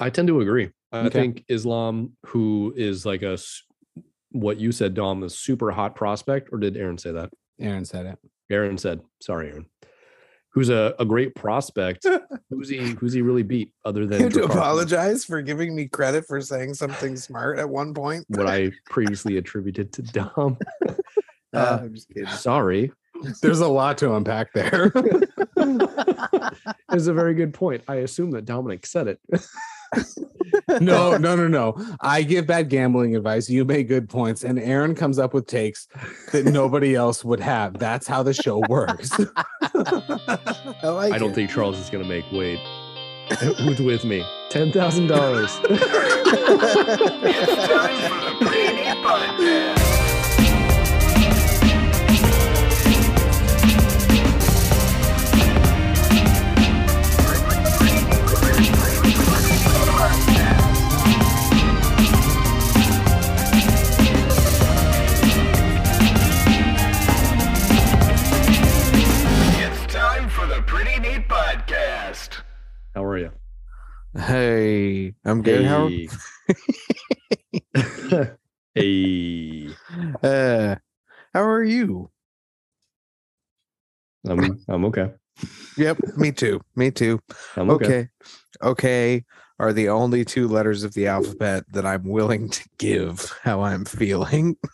I tend to agree. I Okay. think Islam, who is like a what you said, Dom, a super hot prospect, or did Aaron say that? Aaron said it. Aaron said, sorry, Aaron. Who's a, a great prospect. who's he who's he really beat other than to apologize for giving me credit for saying something smart at one point. what I previously attributed to Dom. Uh, Uh, I'm just kidding. sorry. There's a lot to unpack there. It's a very good point. I assume that Dominic said it. No, no, no, no. I give bad gambling advice. You make good points, and Aaron comes up with takes that nobody else would have. That's how the show works. I like I don't it. think Charles is gonna make Wade. Who's with me? Ten thousand dollars. Hey, I'm good. How? Hey. hey. Uh, how are you? I'm I'm okay. Yep, me too. Me too. I'm okay. Okay. Okay. Are the only two letters of the alphabet that I'm willing to give how I'm feeling.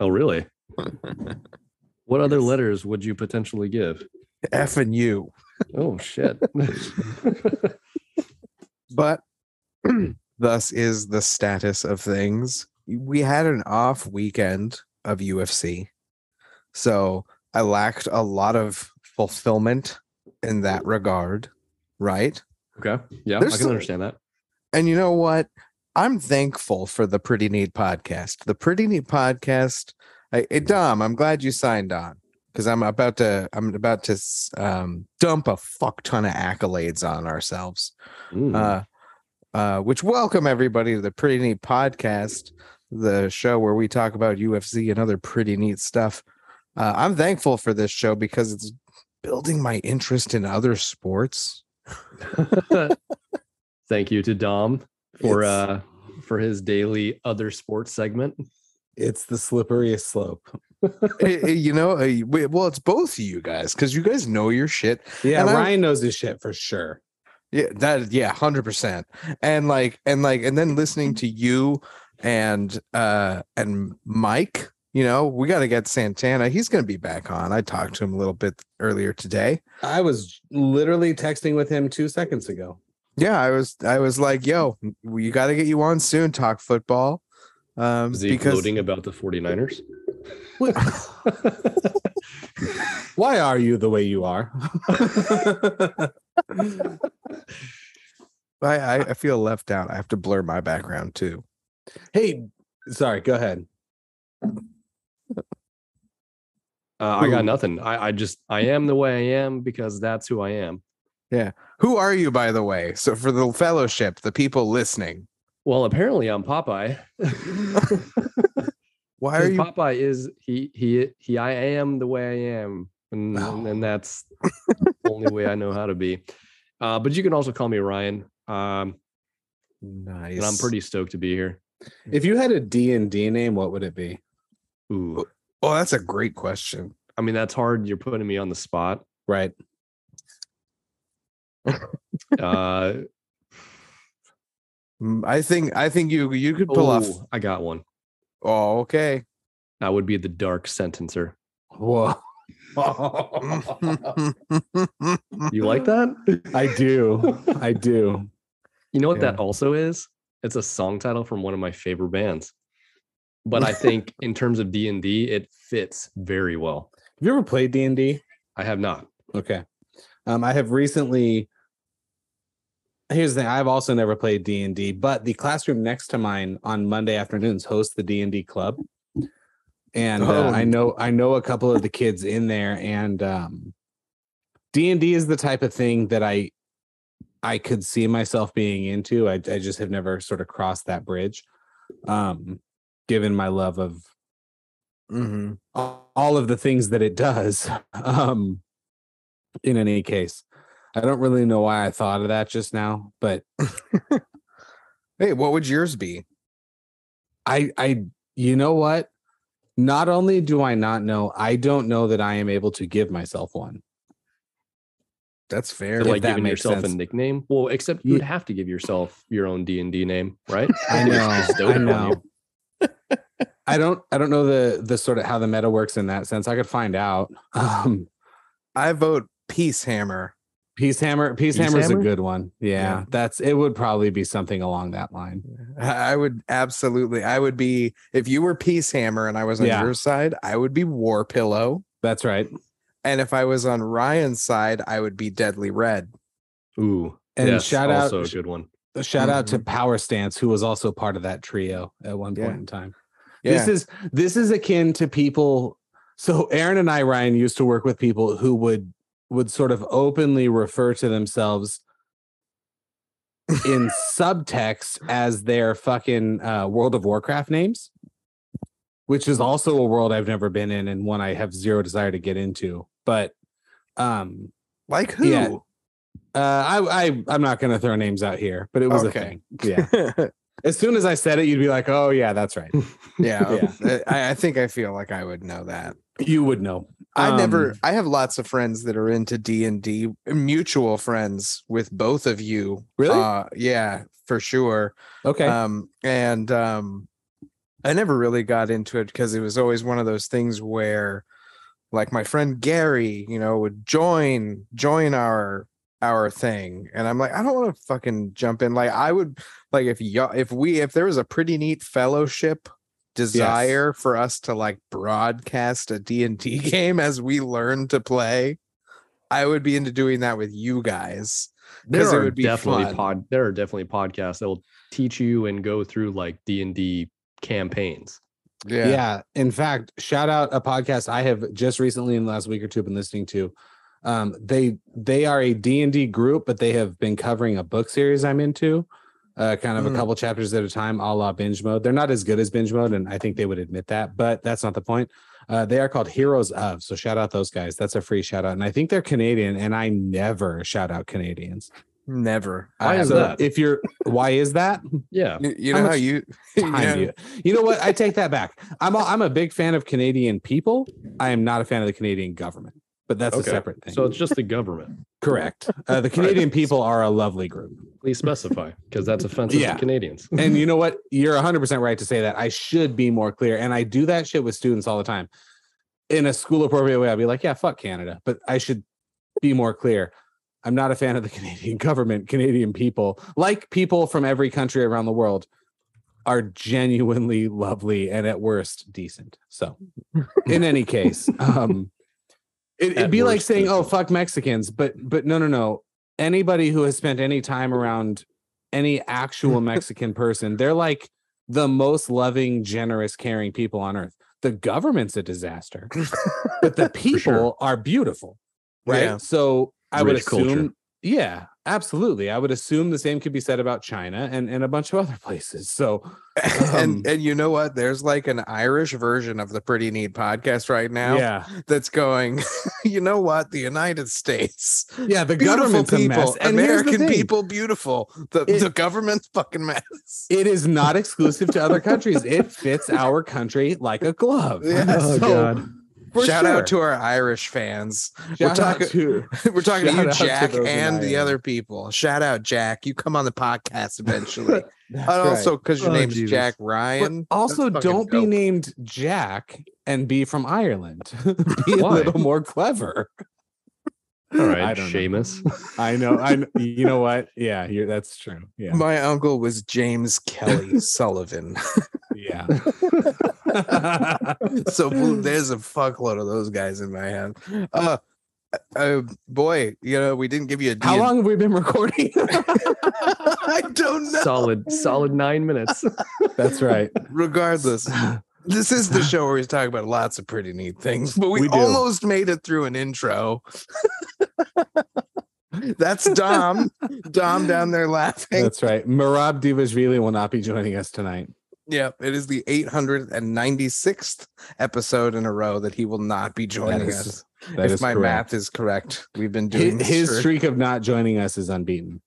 Oh really? What other letters would you potentially give? F and U. Oh shit. But thus is the status of things. We had an off weekend of UFC. So I lacked a lot of fulfillment in that regard. Right. okay. Yeah, There's I can some- understand that. And you know what? I'm thankful for the Pretty Neat podcast. The Pretty Neat podcast. I, hey, Dom, I'm glad you signed on because I'm about to. I'm about to um, dump a fuck ton of accolades on ourselves. Mm. Uh, uh, which welcome everybody to the Pretty Neat podcast, the show where we talk about UFC and other pretty neat stuff. Uh, I'm thankful for this show because it's building my interest in other sports. Thank you to Dom for uh for his daily other sports segment. It's the slipperiest slope. Eh, eh, you know, eh, well, it's both of you guys because you guys know your shit. Yeah, And I- Ryan knows his shit for sure. Yeah, that yeah, hundred percent. And like, and like, and then listening to you and uh and Mike, you know, we got to get Santana. He's gonna be back on. I talked to him a little bit earlier today. I was literally texting with him two seconds ago. Yeah, I was I was like, yo, you got to get you on soon. Talk football. Um, Is he because gloating about the 49ers? Why are you the way you are? I, I feel left out. I have to blur my background too. hey, sorry, go ahead. Uh, I got nothing. I, I just I am the way I am because that's who I am. Yeah. Who are you, by the way? So for the fellowship, the people listening, Well, apparently I'm Popeye. why are you? Popeye is he he he I am the way I am, and, and, and that's the only way I know how to be. Uh, but you can also call me Ryan. Um, Nice. and I'm pretty stoked to be here. If you had a D and D name, what would it be? Ooh, Well, that's a great question. I mean that's hard. You're putting me on the spot. Right. Uh, I think I think you you could pull off. oh, I got one. Oh, okay. That would be the Dark Sentencer. Whoa. You like that? I do. I do. You know what Yeah. that also is? It's a song title from one of my favorite bands. But I think in terms of D and D, it fits very well. Have you ever played D and D? I have not. Okay. Um, I have recently. Here's the thing: I've also never played D and D, but the classroom next to mine on Monday afternoons hosts the D and D club, and uh, Oh. I know I know a couple of the kids in there, and um, D and D is the type of thing that I I could see myself being into. I, I just have never sort of crossed that bridge, um, given my love of Mhm. all all of the things that it does. Um, in any case, I don't really know why I thought of that just now, but Hey, what would yours be? I I you know what? Not only do I not know, I don't know that I am able to give myself one. That's fair. To, like that giving makes yourself sense. a nickname. Well, except you'd have to give yourself your own D and D name, right? I It's know. I know. I don't I don't know the the sort of how the meta works in that sense. I could find out. Um I vote Peace Hammer. Peace Hammer Peace, Peace Hammer's Hammer? a good one. Yeah, Yeah. that's it would probably be something along that line. I I would absolutely. I would be if you were Peace Hammer and I was on Yeah. your side. I would be War Pillow, That's right. and if I was on Ryan's side, I would be Deadly Red. Ooh, And yes, shout out also a good one. shout out to Mhm. Power Stance, who was also part of that trio at one point Yeah. in time. Yeah. This is this is akin to people. So Aaron and I, Ryan, used to work with people who would would sort of openly refer to themselves in subtext as their fucking uh, World of Warcraft names, which is also a world I've never been in and one I have zero desire to get into. But um, like who? Yeah. uh, I, I I'm not going to throw names out here, but it was Okay. a thing. Yeah. as soon as I said it, you'd be like, "Oh yeah, that's right." yeah. I, I think I feel like I would know that. You would know. I never. Um, I have lots of friends that are into D and D, mutual friends with both of you. Really? Uh, yeah, for sure. Okay. Um, and um, I never really got into it because it was always one of those things where, like, my friend Gary, you know, would join join our our thing, and I'm like, I don't want to fucking jump in. Like, I would like if y'all if we if there was a pretty neat fellowship desire for us to like broadcast a D&D game as we learn to play I would be into doing that with you guys There 'Cause it are would be definitely fun. pod. There are definitely podcasts that will teach you and go through like D and D campaigns. yeah. In fact, shout out a podcast I have just recently in the last week or two been listening to. Um, they they are a D and D group, but they have been covering a book series I'm into, uh, kind of Mm. a couple chapters at a time, a la binge mode. They're not as good as binge mode, and I think they would admit that, but that's not the point. Uh, they are called Heroes of. So shout out those guys. That's a free shout out, and I think they're Canadian. And I never shout out Canadians. never Why I is so that? if you're, why is that? Yeah, you, you know how much you, you know- you, you know what? I take that back. I'm a, I'm a big fan of Canadian people. I am not a fan of the Canadian government, but that's Okay. a separate thing. so it's just the government. correct. Uh, the Canadian people are a lovely group. Please specify because that's offensive Yeah. to Canadians. And you know what? You're 100% right to say that. I should be more clear. And I do that shit with students all the time. In a school appropriate way, I'll be like, yeah, fuck Canada. But I should be more clear. I'm not a fan of the Canadian government. Canadian people, like people from every country around the world, are genuinely lovely and at worst decent. So, in any case, um, it, it'd be like saying, "Oh, fuck Mexicans," but but no, no, no. Anybody who has spent any time around any actual Mexican person, they're like the most loving, generous, caring people on earth. The government's a disaster, but the people sure. are beautiful, right? Yeah. So I would Rich culture. assume, yeah, absolutely. I would assume the same could be said about China and, and a bunch of other places. So Um, and and you know what there's like an irish version of the pretty neat podcast right now yeah, that's going you know what the united states yeah, the beautiful government's a mess. people And the american people beautiful the, It- the government's fucking mess It is not exclusive to other countries. It fits our country like a glove. Yeah. Oh, God. For shout sure. out to our irish fans Shout we're out talking to we're talking to you out to jack and the other people shout out jack you come on the podcast eventually and also right. because your Oh, name's Jesus. jack But ryan also don't be named Jack and be from Ireland. be a little more clever. All I know. Seamus. I know. I kn- you know what? Yeah, you're, that's true. Yeah. my uncle was james kelly sullivan Yeah. so there's a fuckload of those guys in my head. Uh, uh, boy, you know we didn't give you a How long have we been recording? I don't know. solid, solid nine minutes. That's right. Regardless, this is the show where we talk about lots of pretty neat things, but we, We almost made it through an intro. That's Dom. Dom down there laughing. That's right. Merab Dvalishvili will not be joining us tonight. Yep, it is the 896th episode in a row that he will not be joining is- us. That if my correct. math is correct, we've been doing His, his streak of not joining us is unbeaten.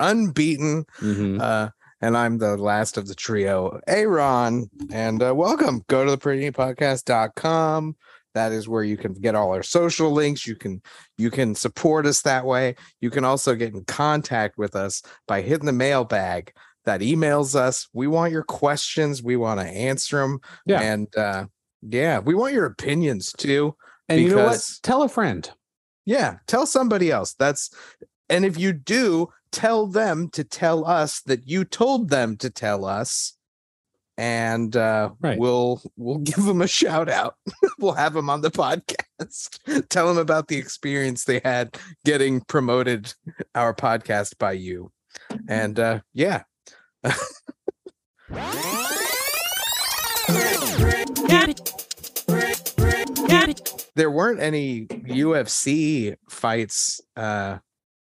unbeaten. Mhm. Uh, And I'm the last of the trio, Aaron. And uh, welcome. Go to the prettyneatpodcast.com. That is where you can get all our social links. You can you can support us that way. You can also get in contact with us by hitting the mailbag that emails us. We want your questions. We want to answer them. Yeah. And uh yeah, we want your opinions too. And you know what? Tell a friend. Yeah, tell somebody else. That's and if you do, tell them to tell us that you told them to tell us. And uh Right. we'll we'll give them a shout out. we'll have them on the podcast. tell them about the experience they had getting promoted our podcast by you. And uh yeah, there weren't any UFC fights uh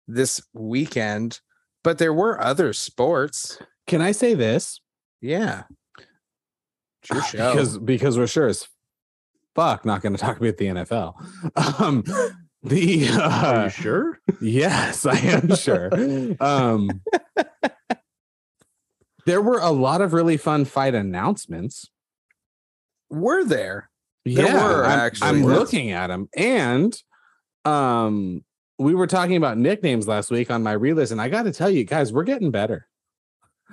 this weekend, but there were other sports. Can I say this? Yeah. Show. Because because we're sure as fuck not going to talk about the NFL. Um, the Are uh, you sure? yes, I am sure. Um, there were a lot of really fun fight announcements. were there? There yeah, were, I'm, actually. I'm looking at them, and um, we were talking about nicknames last week on my relist, and I got to tell you guys, we're getting better.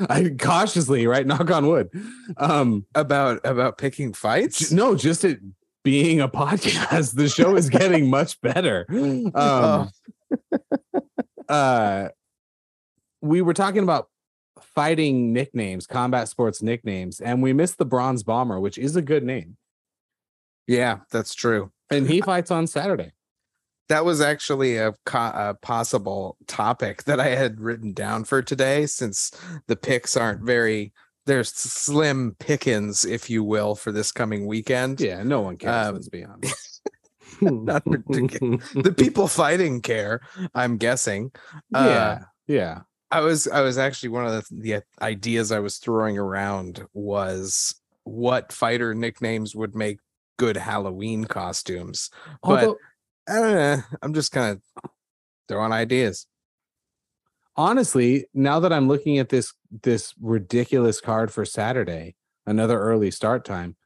I cautiously, right? Knock on wood. Um, About about picking fights? no, just it being a podcast, the show is getting much better. Um, Oh. uh, we were talking about fighting nicknames, combat sports nicknames, and we missed the Bronze Bomber, which is a good name, Yeah, that's true. and he fights on Saturday. That was actually a, co- a possible topic that I had written down for today since the picks aren't very there's slim pickings, if you will, for this coming weekend. Yeah, no one cares. Um, let's be honest. Not particular- the people fighting care, I'm guessing. Uh, yeah, yeah. I was I was actually one of the, the ideas I was throwing around was what fighter nicknames would make good Halloween costumes. But Although, I don't know. I'm just kind of throwing ideas. honestly, now that I'm looking at this this ridiculous card for Saturday, another early start time,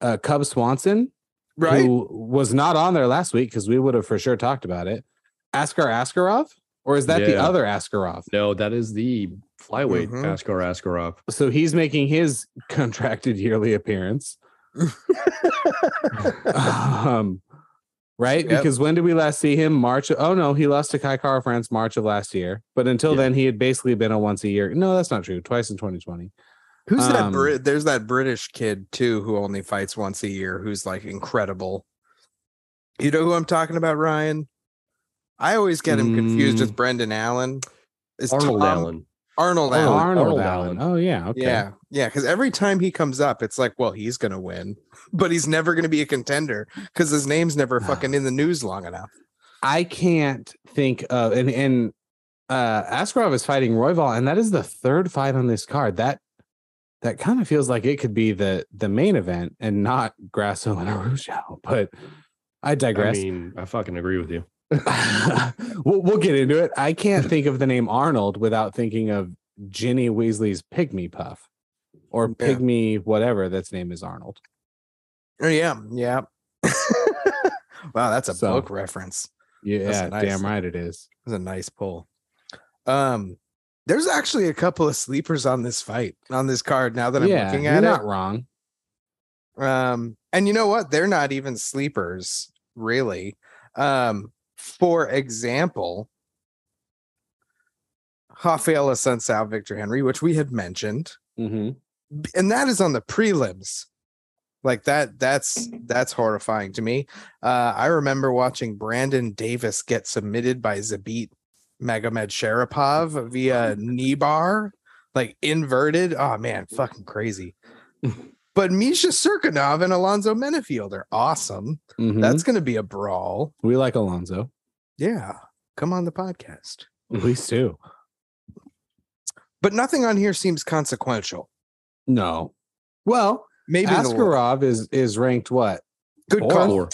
uh, Cub Swanson, Right? who was not on there last week because we would have for sure talked about it. Askar Askarov, or is that the Yeah. other Askarov? no, that is the flyweight Mhm. Askar Askarov. So he's making his contracted yearly appearance. um, right? Yep. Because when did we last see him? March. Oh no, he lost to Kai Kara France March of last year. But until Yeah. then, he had basically been a once a year. No, that's not true. Twice in 2020. Who's that? Um, Brit? There's that British kid too who only fights once a year. Who's like incredible. You know who I'm talking about, Ryan? I always get him confused with Mm. Brendan Allen. Is Arnold Tom- Allen. Arnold Oh, Allen. Arnold, Arnold Allen. Allen. Oh yeah. Okay. Yeah, yeah. Because every time he comes up, it's like, well, he's gonna win, but he's never gonna be a contender because his name's never fucking in the news long enough. I can't think of and and uh Askarov is fighting Royval, and that is the third fight on this card. That that kind of feels like it could be the the main event and not Grasso and Araujo. But I I digress. mean, I fucking agree with you. we'll, we'll get into it. I can't think of the name Arnold without thinking of Ginny Weasley's Pygmy Puff or Yeah. Pygmy whatever that's name is Arnold. Oh, yeah, yeah. wow, that's a So- book reference. Yeah, nice- damn right it is. That's a nice pull. Um, there's actually a couple of sleepers on this fight on this card. Now that I'm yeah, looking you're at not wrong. it, um, and you know what? They're not even sleepers, really. Um, for example, Rafael Assunção, Victor Henry, which we had mentioned. hmm and that is on the prelims. Like that that's that's horrifying to me. Uh i remember watching brandon davis get submitted by zabit magomed sharapov via knee bar like inverted. Oh man fucking crazy but misha Cirkunov and alonzo menifield are awesome Mhm. that's gonna be a brawl we like Alonzo. yeah come on the podcast Please too. but nothing on here seems consequential No. Well, maybe Askarov is is ranked what? good Four. call Four.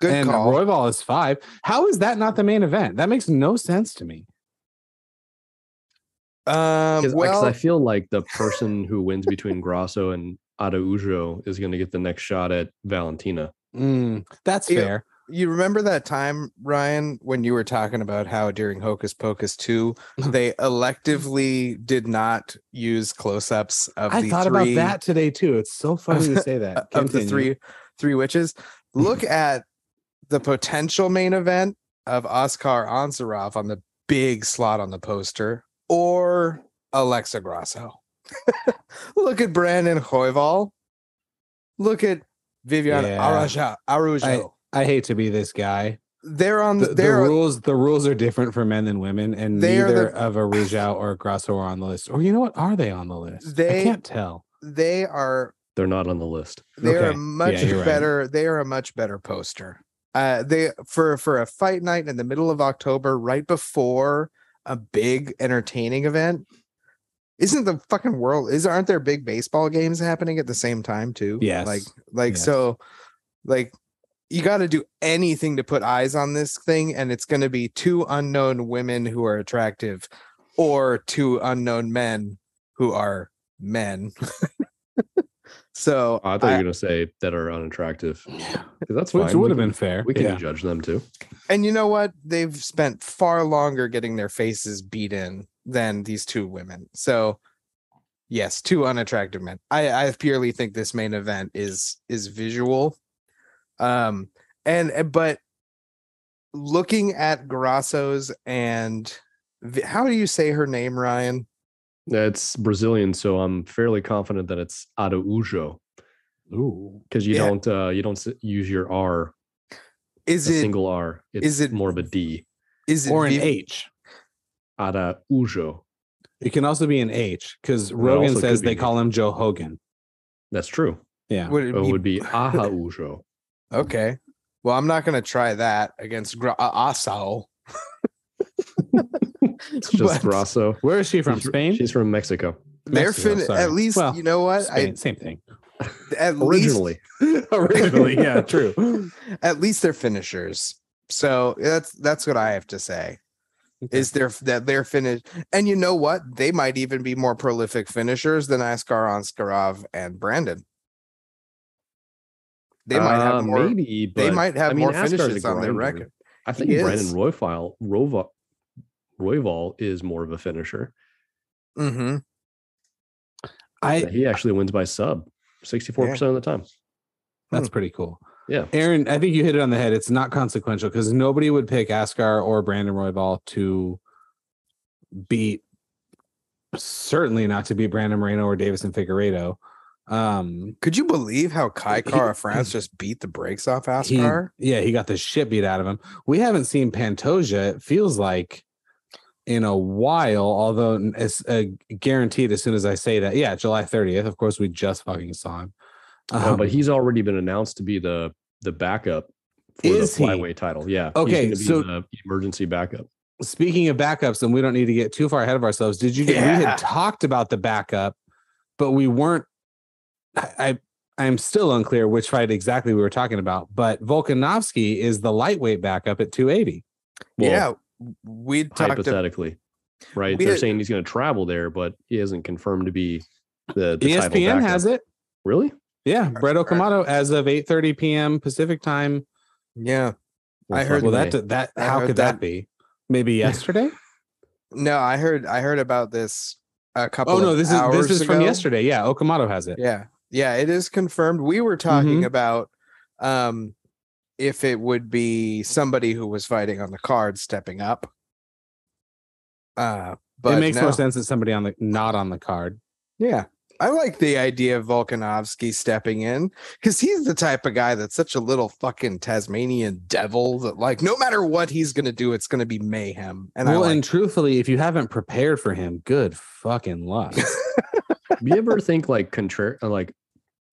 good and call Royval is five. How is that not the main event? That makes no sense to me. Um, Because well, I feel like the person who wins between Grasso and Araujo is going to get the next shot at Valentina. Mm, that's Yeah. fair. you remember that time, Ryan, when you were talking about how during Hocus Pocus 2, they electively did not use close-ups of I the thought three, about that today too. It's so funny you say that. of the three three witches. Look at the potential main event of Askar Askarov on the big slot on the poster or Alexa Grasso. Look at Brandon Royval. Look at Vivian Yeah. Araja, Arujo. I hate to be this guy. they're on The, the, the they're rules the rules are different for men than women, and They are neither the- of Arujao or Grasso are on the list. Or you know what? Are they on the list? They- I can't tell. they are They're not on the list. they are much you're right. better they are a much better poster uh they for for a fight night in the middle of october right before a big entertaining event isn't the fucking world is aren't there big baseball games happening at the same time too Yes. like like Yes. so like you got to do anything to put eyes on this thing and it's going to be two unknown women who are attractive or two unknown men who are men so Oh, I thought you were going to say that are unattractive. Yeah. 'Cause That's fine. Which would have been fair. We can yeah. judge them too. and you know what they've spent far longer getting their faces beat in than these two women so yes two unattractive men i i purely think this main event is is visual um and and- but looking at grasso's and how do you say her name ryan It's Brazilian, so I'm fairly confident that it's Araujo Ooh. because you Yeah. don't uh, you don't use your R, is it a it single R. It's is it- more of a D. is it Or an Viv- H. Araujo. It can also be an H because Rogan says be they call him Joe Hogan. That's true. Yeah. would it It be- would be Araujo. okay well i'm not going to try that against Gra- uh, asao It's just But- Grasso. Where is she from? She's Spain? She's from Mexico they're Mexico, fin- at least Well, you know what Spain, same thing. I at least originally. Originally, yeah, true. at least they're finishers. So that's that's what I have to say. Is there that they're finished, and you know what? They might even be more prolific finishers than Askar Askarov and Brandon. They might Uh, have more. maybe. they might have I mean, more Askar's finishes on their record. I think He Brandon is. Royval, Rova, Royval is more of a finisher. Mm-hmm. I he actually wins by sub 64% of the time. that's pretty cool. Yeah. Aaron, I think you hit it on the head. It's not consequential because nobody would pick Askar or Brandon Royval to beat, certainly not to beat Brandon Moreno or Deiveson Figueiredo. Um, Could you believe how Kai Kara France just beat the brakes off he, Askar? yeah, he got the shit beat out of him. We haven't seen Pantoja, it feels like, in a while, although it's uh, guaranteed as soon as I say that. Yeah, July 30th. Of course, we just fucking saw him. Uh, but Um, he's already been announced to be the the backup for Is the he? flyweight title. Yeah. Okay, He's so- gonna be the emergency backup. speaking of backups, and we don't need to get too far ahead of ourselves. Did you get? We had talked about the backup, but we weren't. I, I I'm still unclear which fight exactly we were talking about. But Volkanovski is the lightweight backup at 280. Well, yeah, we talked. About, hypothetically. Right. We They're had- saying he's gonna travel there, but he hasn't confirmed to be the, the title ESPN backup. has it. Really? Yeah, Brett. Okamoto as of 8:30 p.m. Pacific time. yeah. I heard- Well, that that I how could that, that- be? Maybe yesterday? No, I heard. I heard about this a couple. oh no, this is this is from yesterday. Yeah, Okamoto has it. Yeah. Yeah, it is confirmed. We were talking Mhm. about um if it would be somebody who was fighting on the card stepping up. Uh but it makes no. more sense that somebody on the not on the card. Yeah. I like the idea of Volkanovski stepping in because he's the type of guy that's such a little fucking Tasmanian devil that, like, no matter what he's gonna do, it's gonna be mayhem. And I well, like and truthfully, if you haven't prepared for him, good fucking luck. You ever think like contra- uh, like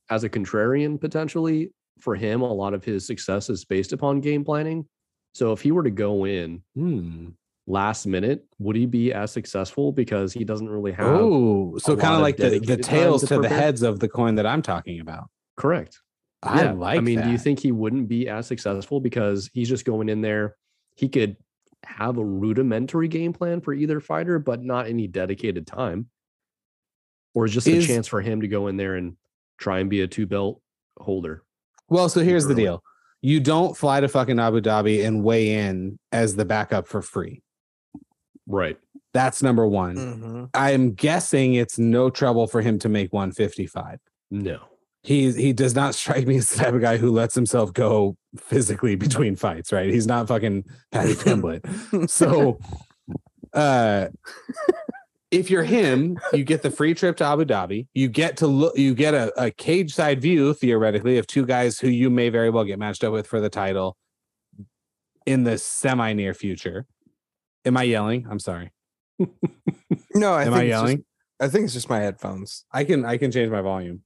as a contrarian potentially for him a lot of his success is based upon game planning so if he were to go in Hmm. Last minute would he be as successful because he doesn't really have Oh, so kind of like the, the tails to to the heads of the coin that I'm talking about. correct I Yeah. like i mean do you think he wouldn't be as successful because he's just going in there he could have a rudimentary game plan for either fighter, but not any dedicated time. Or is just Is- a chance for him to go in there and try and be a two belt holder. Well, so here's the deal. You don't fly to fucking Abu Dhabi and weigh in as the backup for free. Right. That's number one. Mhm. I'm guessing it's no trouble for him to make 155. No. He he does not strike me as the type of guy who lets himself go physically between fights, right? He's not fucking Paddy Pimblett. So uh if you're him, you get the free trip to Abu Dhabi. You get to look you get a, a cage side view theoretically of two guys who you may very well get matched up with for the title in the semi near future. Am I yelling? I'm sorry. No, I Am think I it's just- yelling? I think it's just my headphones. I can I can change my volume.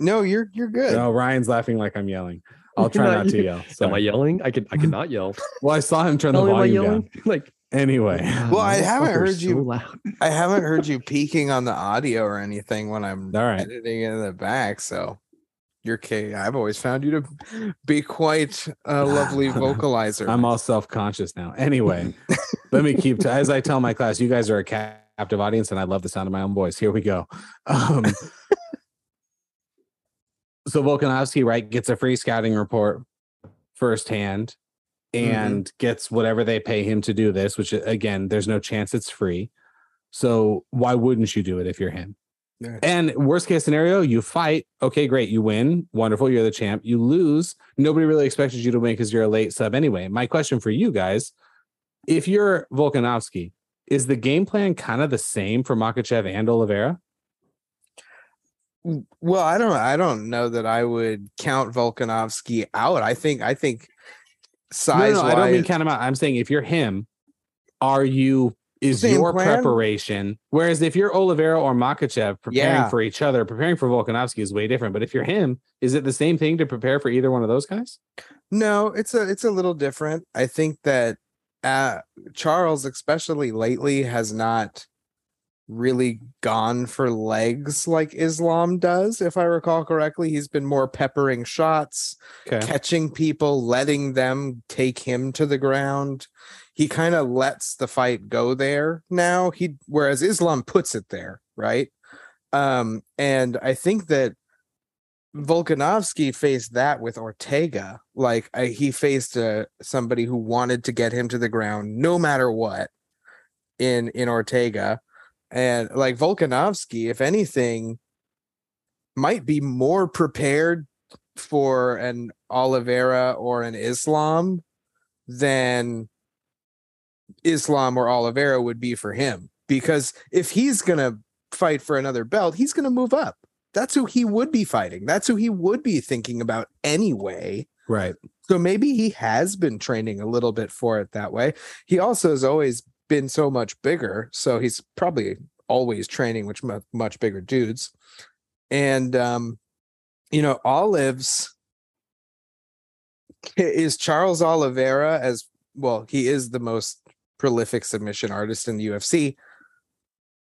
No, you're you're good. No, Ryan's laughing like I'm yelling. I'll try Not not to you. yell. Am I yelling? I could I could not yell. Well, I saw him turn the am I volume down. Like Anyway, Well, I haven't heard so you- loud. I haven't heard you peeking on the audio or anything when I'm all right. editing in the back, so you're okay. I've always found you to be quite a lovely vocalizer. I'm all self conscious now. Anyway, let me keep. as I tell my class, you guys are a captive audience, and I love the sound of my own voice. Here we go. Um, so Volkanovski, right, gets a free scouting report firsthand and gets whatever they pay him to do this, which again, there's no chance it's free. So why wouldn't you do it if you're him? Yeah. And worst case scenario, you fight. Okay, great. You win. Wonderful. You're the champ. You lose. Nobody really expected you to win because you're a late sub anyway. My question for you guys if you're Volkanovski, is the game plan kind of the same for Makhachev and Oliveira? Well, I don't I don't know that I would count Volkanovski out. I think I think No, size no, I don't mean count him out. I'm saying if you're him, are you is Same your plan? preparation? Whereas if you're Oliveira or Makhachev preparing Yeah. for each other, preparing for Volkanovski is way different. But if you're him, is it the same thing to prepare for either one of those guys? No, it's a it's a little different. I think that uh Charles, especially lately, has not really gone for legs like Islam does, if I recall correctly. He's been more peppering shots, Okay. catching people, letting them take him to the ground. He kind of lets the fight go there now. He whereas Islam puts it there, right? Um, and I think that Volkanovski faced that with Ortega. Like I, he faced uh, somebody who wanted to get him to the ground no matter what in in Ortega. And like Volkanovski, if anything, might be more prepared for an Oliveira or an Islam than Islam or Oliveira would be for him. Because if he's gonna fight for another belt, he's gonna move up. That's who he would be fighting. That's who he would be thinking about anyway. Right. So maybe he has been training a little bit for it that way. He also has always been so much bigger, so he's probably always training with much, much bigger dudes. And um, you know, Olives is Charles Oliveira as well. He is the most prolific submission artist in the UFC.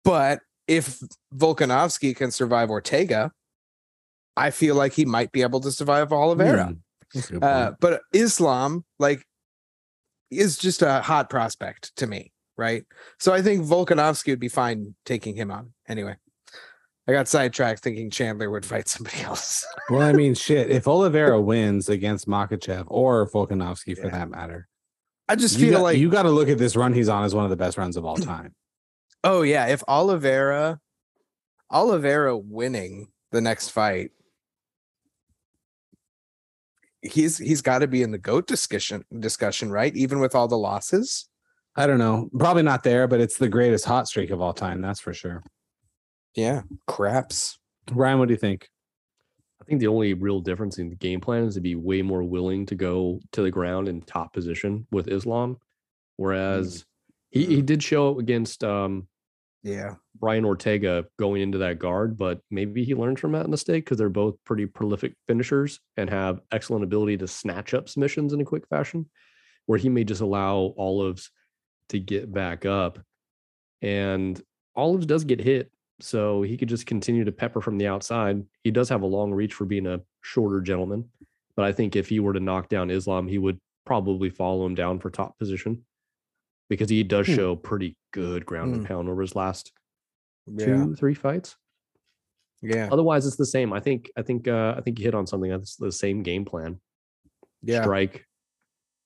But if Volkanovski can survive Ortega, I feel like he might be able to survive Oliveira. That's Uh, but Islam, like, is just a hot prospect to me, right? So I think Volkanovski would be fine taking him on. Anyway, I got sidetracked thinking Chandler would fight somebody else. well, I mean, shit. If Oliveira wins against Makhachev or Volkanovski for Yeah. that matter, I just feel got, like, you got to look at this run he's on as one of the best runs of all time. oh yeah, if Oliveira, Oliveira winning the next fight, he's he's got to be in the goat discussion discussion, right? Even with all the losses. I don't know. Probably not there, but it's the greatest hot streak of all time. That's for sure. Yeah, craps. Ryan, what do you think? I think the only real difference in the game plan is to be way more willing to go to the ground in top position with Islam, whereas he, he did show against um, Yeah. Brian Ortega going into that guard, but maybe he learned from that mistake because they're both pretty prolific finishers and have excellent ability to snatch up submissions in a quick fashion, where he may just allow Olives to get back up. And Olives does get hit, so he could just continue to pepper from the outside. He does have a long reach for being a shorter gentleman, but I think if he were to knock down Islam, he would probably follow him down for top position because he does Hmm. show pretty good ground and Hmm. pound over his last Yeah. two, three fights. Yeah. Otherwise, it's the same. I think. I think. Uh, I think you hit on something. That's the same game plan. Yeah. Strike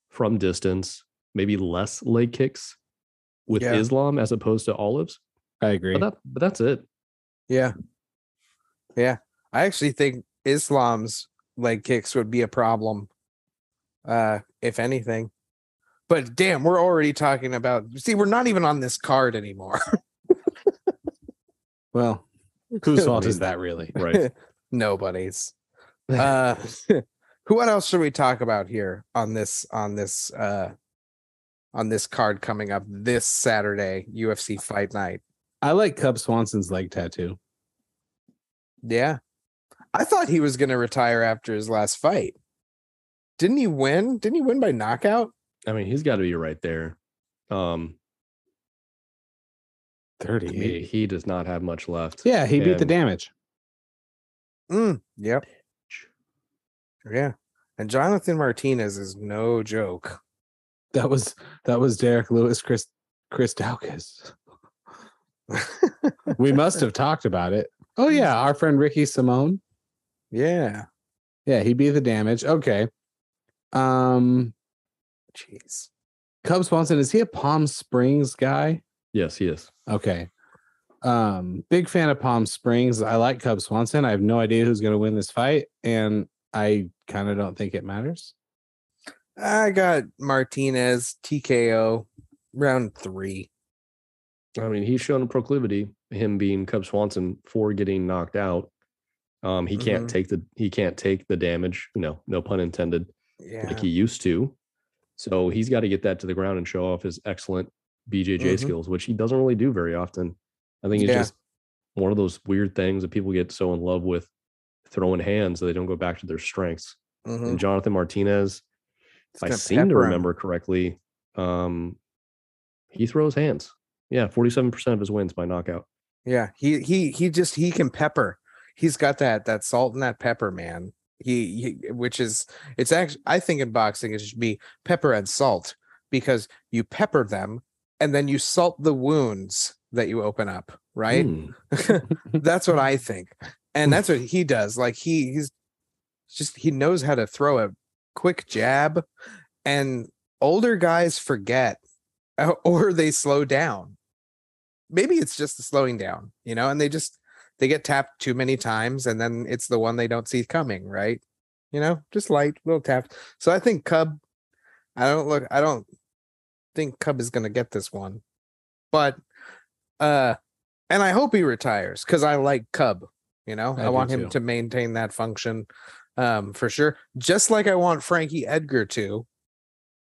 from distance, maybe less leg kicks with Yeah. Islam as opposed to Olives. I agree. But that. But that's it. Yeah. Yeah. I actually think Islam's leg kicks would be a problem. Uh, if anything. But damn, we're already talking about see, we're not even on this card anymore. well, whose fault is that really? Right. Nobody's. Uh who what else should we talk about here on this on this uh on this card coming up this Saturday, UFC fight night? I like Cub Swanson's leg tattoo. Yeah. I thought he was gonna retire after his last fight. Didn't he win? Didn't he win by knockout? I mean, he's got to be right there. Um, I mean, he does not have much left. Yeah, he beat the damage. Mm, yep. Yeah. And Jonathan Martinez is no joke. That was that was Derrick Lewis, Chris Chris Daukaus. We must have talked about it. Oh yeah, our friend Ricky Simone. yeah. Yeah, he be the damage. Okay. Um Jeez. Cub Swanson, is he a Palm Springs guy? Yes, he is. Okay. Um, big fan of Palm Springs. I like Cub Swanson. I have no idea who's going to win this fight, and I kind of don't think it matters. I got Martinez TKO round three. I mean, he's shown a proclivity, him being Cub Swanson for getting knocked out. Um, he can't Mhm. take the he can't take the damage, you know, no pun intended, Yeah. like he used to. So he's got to get that to the ground and show off his excellent BJJ Mhm. skills, which he doesn't really do very often. I think it's Yeah. just one of those weird things that people get so in love with throwing hands that they don't go back to their strengths. Mhm. And Jonathan Martinez, if I seem to pepper him. remember correctly, um, he throws hands. Yeah, forty-seven percent of his wins by knockout. Yeah, he he he just he can pepper. He's got that that salt and that pepper, man. He, he which is it's actually I think in boxing it should be pepper and salt because you pepper them and then you salt the wounds that you open up, right? Hmm. that's what I think. And that's what he does. Like he he's just he knows how to throw a quick jab and older guys forget or they slow down. Maybe it's just the slowing down, you know, and they just they get tapped too many times and then it's the one they don't see coming, right? You know, just light little tap. So I think Cub I don't look I don't think Cub is going to get this one. But uh and I hope he retires cuz I like Cub, you know. I I, want him too. to maintain that function um for sure. Just like I want Frankie Edgar to.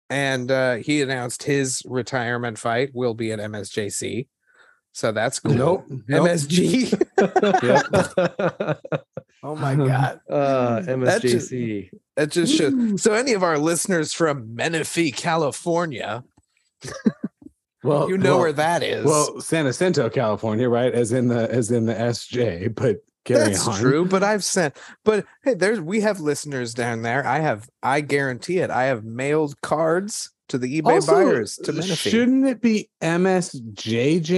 And uh he announced his retirement fight will be at MSJC. So that's cool. Nope. nope. MSG. oh my god. uh, That just- MSJC. That just should so any of our listeners from Menifee, California, Well, you know well, where that is. Well, San Jacinto, California, right? As in the as in the SJ. But carry That's on. true, but I've sent. But hey, there's we have listeners down there. I have. I guarantee it. I have mailed cards to the eBay Also, buyers to uh, Menifee. shouldn't it be MSJJC?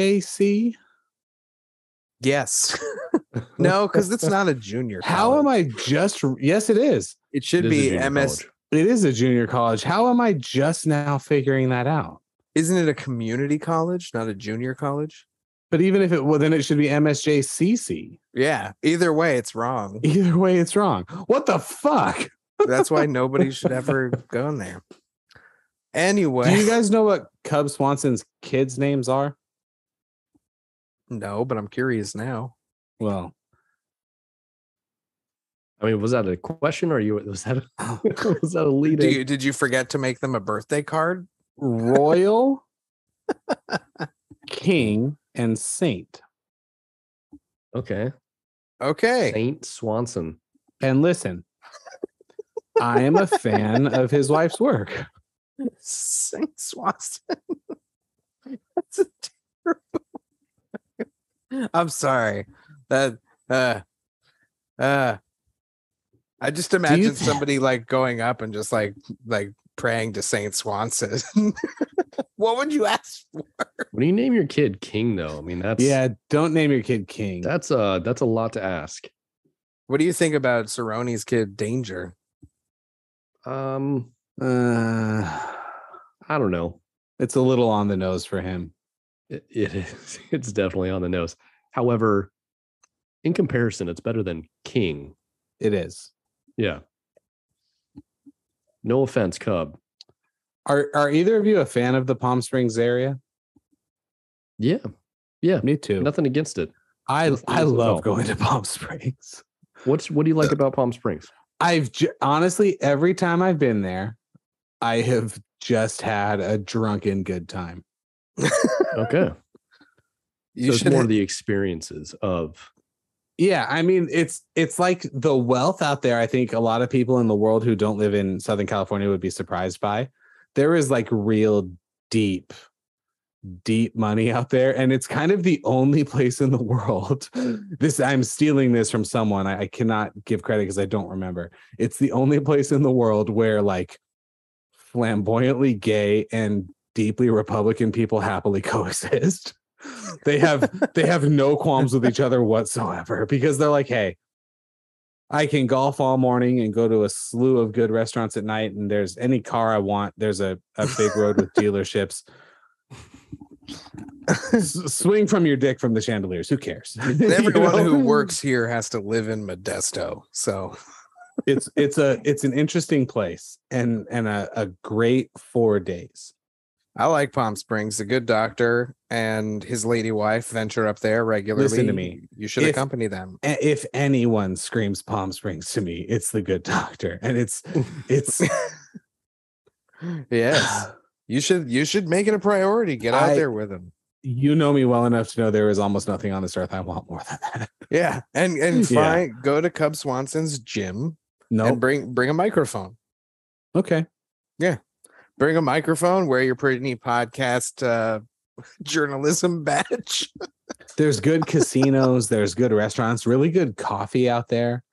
Yes. no, because it's not a junior. How am. I just? Yes, it is. It should It is be MS. college. It is a junior college. How am I just now figuring that out? Isn't it a community college, not a junior college? But even if it well, then it should be MSJCC. Yeah. Either way, it's wrong. Either way, it's wrong. What the fuck? That's why nobody should ever go in there. Anyway, Do you guys know what Cub Swanson's kids' names are? no, but I'm curious now. Well, I mean, was that a question or you was that a, was that a lead? Do you, did you forget to make them a birthday card? Royal, King, and Saint. Okay, Okay. Saint Swanson. And listen, I am a fan of his wife's work. Saint Swanson. That's a terrible. I'm sorry. That uh uh I just imagine somebody like going up and just like like praying to Saint Swanson. what would you ask for? When you name your kid King, though, I mean that's Yeah, don't name your kid King. that's uh that's a lot to ask. What do you think about Cerrone's kid Danger? Um, uh, I don't know. it's a little on the nose for him. It, it is. It's definitely on the nose. However, in comparison, it's better than King. It is. Yeah. No offense, Cub. Are are either of you a fan of the Palm Springs area? Yeah. Yeah. Me too. Nothing against it. I Nothing I against it at love going to Palm Springs. What's what do you like about Palm Springs? I've j- honestly every time I've been there, I have just had a drunken good time. Okay. You so it's more ha- the experiences of Yeah, I mean it's it's like the wealth out there. I think a lot of people in the world who don't live in Southern California would be surprised by. There is like real deep, deep money out there, and it's kind of the only place in the world. This I'm stealing this from someone. I, I cannot give credit because I don't remember. It's the only place in the world where like flamboyantly gay and deeply Republican people happily coexist. They have they have no qualms with each other whatsoever because they're like, hey, I can golf all morning and go to a slew of good restaurants at night, and there's any car I want. There's a, a big road with dealerships. Swing from your dick from the chandeliers. Who cares? You everyone who works here has to live in Modesto. So it's it's a it's an interesting place and and a, a great four days. I like Palm Springs. A good doctor and his lady wife venture up there regularly. Listen to me. You should If- accompany them. If anyone screams Palm Springs to me, it's the good doctor, and it's it's yes. You should you should make it a priority. Get out I- there with them. you know me well enough to know there is almost nothing on this earth I want more than that. Yeah. And and Yeah. go to Cub Swanson's gym No, and bring bring a microphone. okay, Bring a microphone, wear your pretty neat podcast uh journalism badge. there's good casinos, there's good restaurants, really good coffee out there.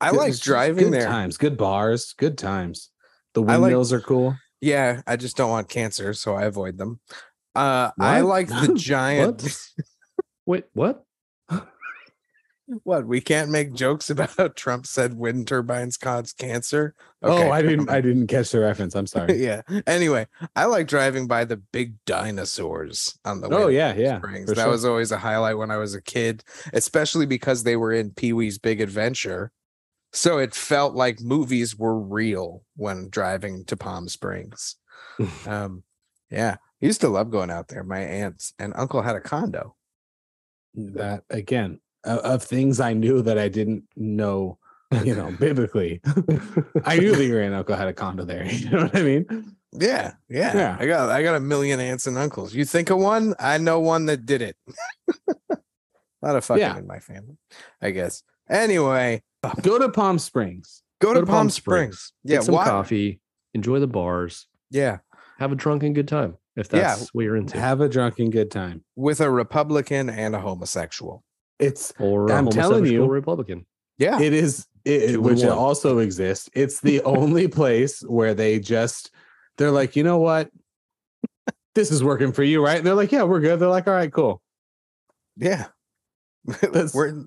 I Good- like driving good there. Times, good bars, good times. The I like- windmills are cool. Yeah, I just don't want cancer, so I avoid them. Uh I like the giant Wait, what? What? We can't make jokes about how Trump said wind turbines cause cancer. oh, I didn't. I didn't catch the reference. I'm sorry. yeah. Anyway, I like driving by the big dinosaurs on the way oh yeah, yeah. Springs. That sure. was always a highlight when I was a kid, especially because they were in Pee Wee's Big Adventure. So it felt like movies were real when driving to Palm Springs. um, yeah, I used to love going out there. My aunts and uncle had a condo. that again of, of things I knew that I didn't know. You know, biblically, I knew that your aunt and uncle had a condo there. You know what I mean? Yeah, yeah, Yeah. I got I got a million aunts and uncles. You think of one? I know one that did it. a lot of fucking Yeah. in my family, I guess. Anyway, Go to Palm Springs. go, to, Palm, Springs. Get Yeah, some why- coffee, enjoy the bars, Yeah, have a drunken good time if Yeah. that's what you're into. Have a drunken good time. with a Republican and a homosexual. It's or a I'm telling you- Republican. Yeah, it is it, Two which one. also exists. It's the only place where they just they're like, you know what? This is working for you, right? And they're like, yeah, we're good. They're like, all right, cool. yeah. That's- We're,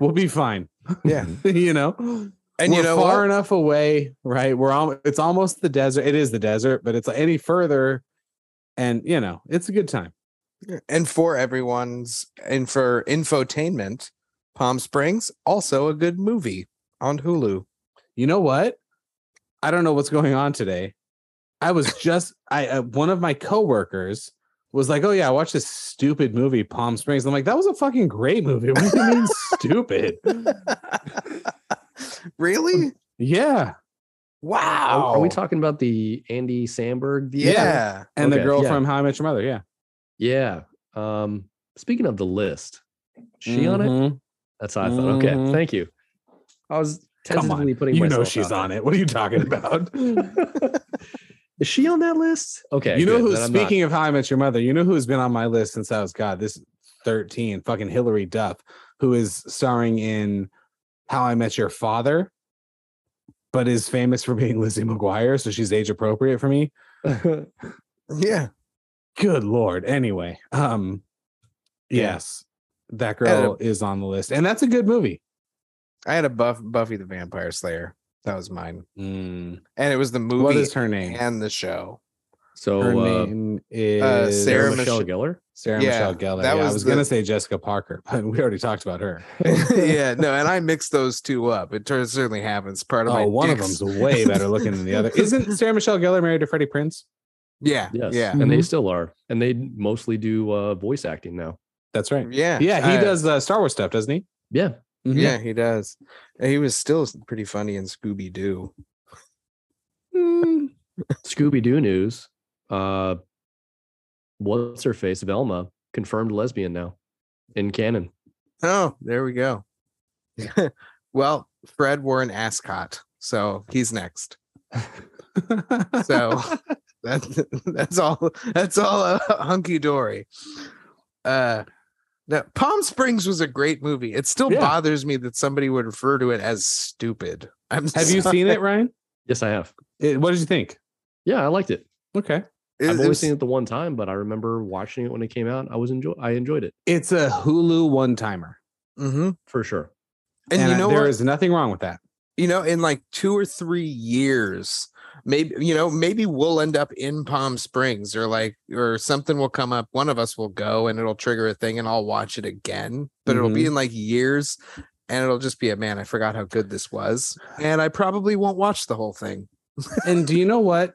We'll be fine. yeah, you know, and we're you know far what? enough away, right? We're all it's almost the desert. It is the desert, but it's any further, and you know, it's a good time. And for everyone's and for infotainment, Palm Springs also a good movie on Hulu. You know what? I don't know what's going on today. I was just I uh, one of my coworkers was like, "Oh yeah, I watched this stupid movie, Palm Springs." I'm like, "That was a fucking great movie." What do you mean stupid? really? Yeah, Wow. Are, are we talking about the Andy Samberg? Yeah. and the Okay, girl yeah. from How I Met Your Mother. Yeah, Yeah. Um, speaking of the list, she on it? Mhm. That's how I thought. Okay, Mhm. thank you. I was tentatively putting you know she's on it. What are you talking about? Is she on that list? Okay. you know good, who's I'm not. speaking of How I Met Your Mother? You know who's been on my list since I was God this thirteen? Fucking Hilary Duff, who is starring in How I Met Your Father. but is famous for being Lizzie McGuire, so she's age appropriate for me. Yeah. Good lord. Anyway, um, Yeah. yes, that I had a- girl is on the list, and that's a good movie. I had a Buff Buffy the Vampire Slayer. That was mine. Mm. And it was the movie What is her name? and the show. so Her uh, name is uh, Sarah Sarah Michelle Mich- Gellar. Sarah Yeah, Michelle Gellar. that Yeah, I was was the- gonna say Jessica Parker, but we already talked about her. yeah, no, and I mixed those two up. It turns certainly happens. Part of my Oh, one of dicks- them's way better looking than the other. Isn't Sarah Michelle Gellar married to Freddie Prinze? Yeah, Yes. yeah, And they Mhm. still are. And they mostly do uh, voice acting now. That's right. yeah, Yeah, he I- does uh, Star Wars stuff, doesn't he? Yeah. Mhm. Yeah, he does. He was still pretty funny in Scooby Doo. Mm, Scooby Doo news. Uh, what's her face? Velma confirmed lesbian now in canon. Oh, there we go. well, Fred wore an ascot, so he's next. So that that's all. That's all uh, hunky dory. Uh, now Palm Springs was a great movie. It still Yeah. bothers me that somebody would refer to it as stupid. I'm have you seen it, Ryan? Yes, I have. It- what did you think? Yeah, I liked it. Okay. It- I've it only was- seen it the one time, but I remember watching it when it came out. I was enjoy. I enjoyed it It's a Hulu one timer. Mhm. for sure. And, And, you I- know there what? is nothing wrong with that. you know, in like two or three years, maybe you know, maybe we'll end up in Palm Springs or like or something will come up. One of us will go and it'll trigger a thing and I'll watch it again. But it'll be mm-hmm. in like years and it'll just be a man, I forgot how good this was. And I probably won't watch the whole thing. and do you know what?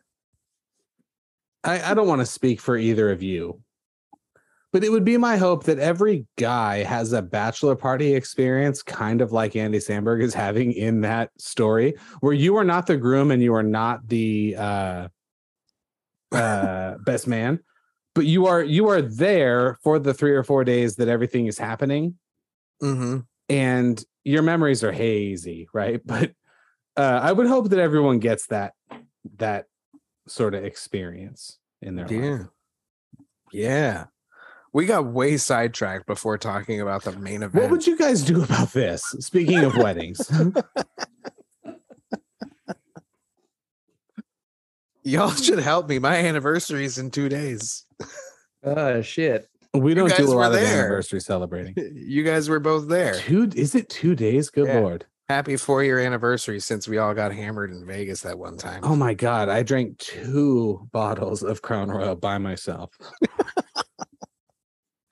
I, I don't want to speak for either of you, but it would be my hope that every guy has a bachelor party experience, kind of like Andy Samberg is having in that story, where you are not the groom and you are not the uh, uh, best man, but you are you are there for the three or four days that everything is happening Mm-hmm. and your memories are hazy, right? But uh, I would hope that everyone gets that that sort of experience in their Yeah. life. Yeah. We got way sidetracked before talking about the main event. What would you guys do about this? Speaking of weddings, Y'all should help me. My anniversary is in two days. Uh shit. we don't do a were lot of there. anniversary celebrating. You guys were both there. Two is it two days? Good Yeah. lord! Happy four year anniversary since we all got hammered in Vegas that one time. Oh my god! I drank two bottles of Crown Royal by myself.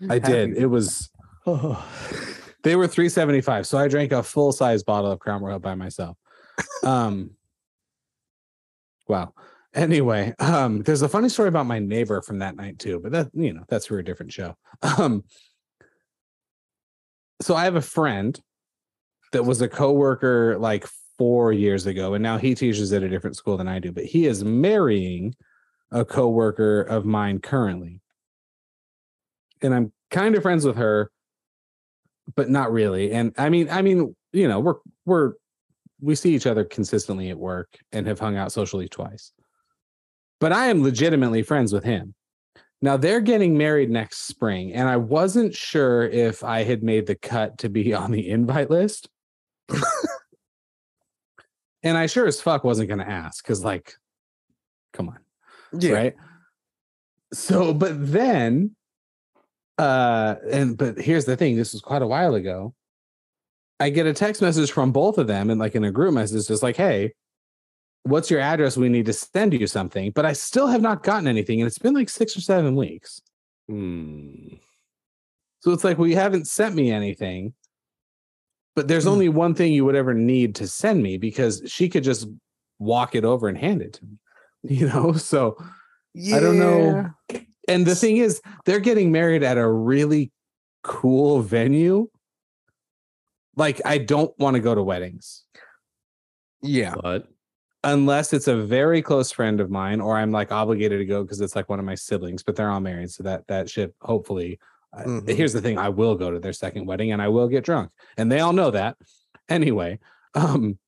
I did. It was They were 375. So I drank a full size bottle of Crown Royal by myself. Um wow. Anyway, um, there's a funny story about my neighbor from that night too, but that you know, that's for a different show. Um so I have a friend that was a coworker like four years ago, and now he teaches at a different school than I do, but he is marrying a coworker of mine currently. And I'm kind of friends with her, but not really. And I mean, I mean, you know, we're we're we see each other consistently at work and have hung out socially twice. But I am legitimately friends with him. Now they're getting married next spring, and I wasn't sure if I had made the cut to be on the invite list. and I sure as fuck wasn't going to ask because, like, come on yeah. right so but then uh and but here's the thing this was quite a while ago i get a text message from both of them and like in a group message just like hey what's your address we need to send you something but i still have not gotten anything and it's been like six or seven weeks Hmm. so it's like well you haven't sent me anything but there's Hmm. only one thing you would ever need to send me because she could just walk it over and hand it to me you know so I don't know. And the thing is, they're getting married at a really cool venue. Like, I don't want to go to weddings Yeah. But unless it's a very close friend of mine, or I'm like obligated to go because it's like one of my siblings, but they're all married. So that that shit, hopefully. I- Mhm. here's the thing: I will go to their second wedding, and I will get drunk, and they all know that. Anyway, um,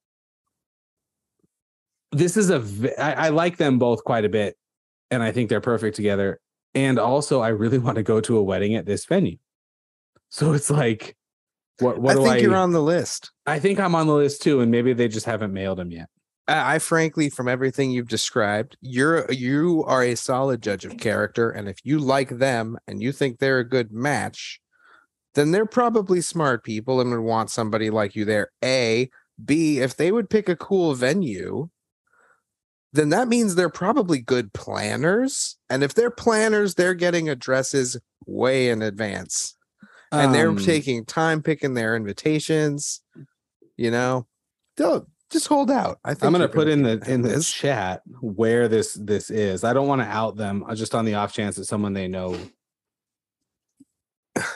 this is a. v- I, I like them both quite a bit, and I think they're perfect together. And also, I really want to go to a wedding at this venue. So it's like, what? What I do think I? you're on the list. I think I'm on the list too, and maybe they just haven't mailed them yet. I, I frankly, from everything you've described, you're you are a solid judge of character, and if you like them and you think they're a good match, then they're probably smart people and would want somebody like you there. A, B, if they would pick a cool venue, then that means they're probably good planners. And if they're planners, they're getting addresses way in advance. And they're Um, taking time picking their invitations. You know, they'll just hold out. I think I'm gonna put in the in the chat where this this is. I don't want to out them uh, just on the off chance that someone they know.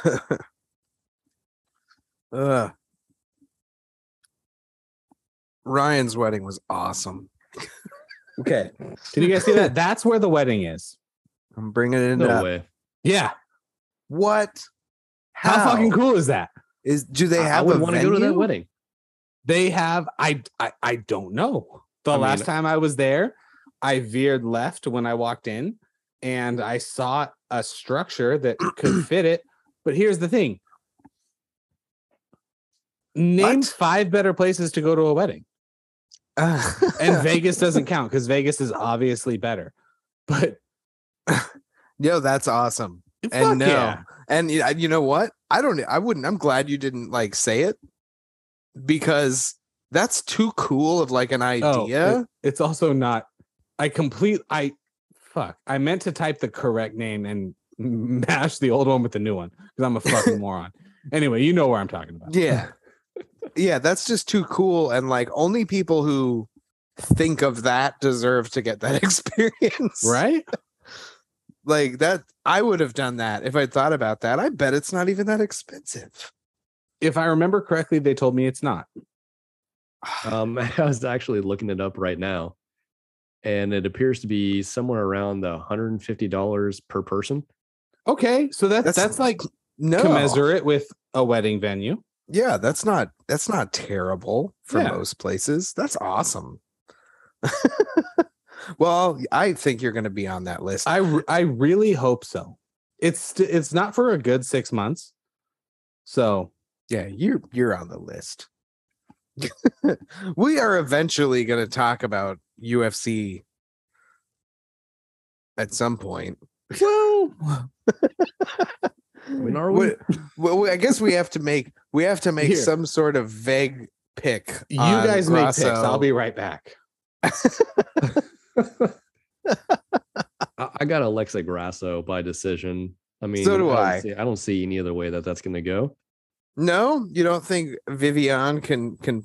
Ugh. Ryan's wedding was awesome. Okay. Can you guys see that? That's where the wedding is. I'm bringing it in. No up. way. Yeah. What? How, fucking cool is that? is? Do they I- I would a want to go to that wedding. They have I I, I don't know. The I last mean- time I was there, I veered left when I walked in and I saw a structure that could fit it. But here's the thing. Name What? five better places to go to a wedding. And Vegas doesn't count because Vegas is obviously better. But Yo, that's awesome. fuck And no, yeah. and you know what? I don't. I wouldn't. I'm glad you didn't like say it because that's too cool of like an Oh, idea. it- it's also not. I complete. I fuck. I meant to type the correct name and mash the old one with the new one because I'm a fucking moron. Anyway, you know where I'm talking about. yeah, yeah. That's just too cool, and like only people who think of that deserve to get that experience, Right? Like that. I would have done that if I thought about that. I bet it's not even that expensive. If I remember correctly, they told me it's not. Um, I was actually looking it up right now, and it appears to be somewhere around the $150 per person. Okay, so that's That's- that's, like No, commensurate with a wedding venue. Yeah, that's not that's not terrible for Yeah. most places. That's awesome. well, I think you're going to be on that list. I I really hope so. It's it's not for a good six months. So yeah, you're you're on the list. we are eventually going to talk about UFC at some point. well, I mean, are we? What- well, I guess we have to make we have to make Here. some sort of vague pick. you on guys make picks. I'll be right back. I I got Alexa Grasso by decision. I mean, So do don't I. see- I don't see any other way that that's going to go. No, you don't think Vivian can can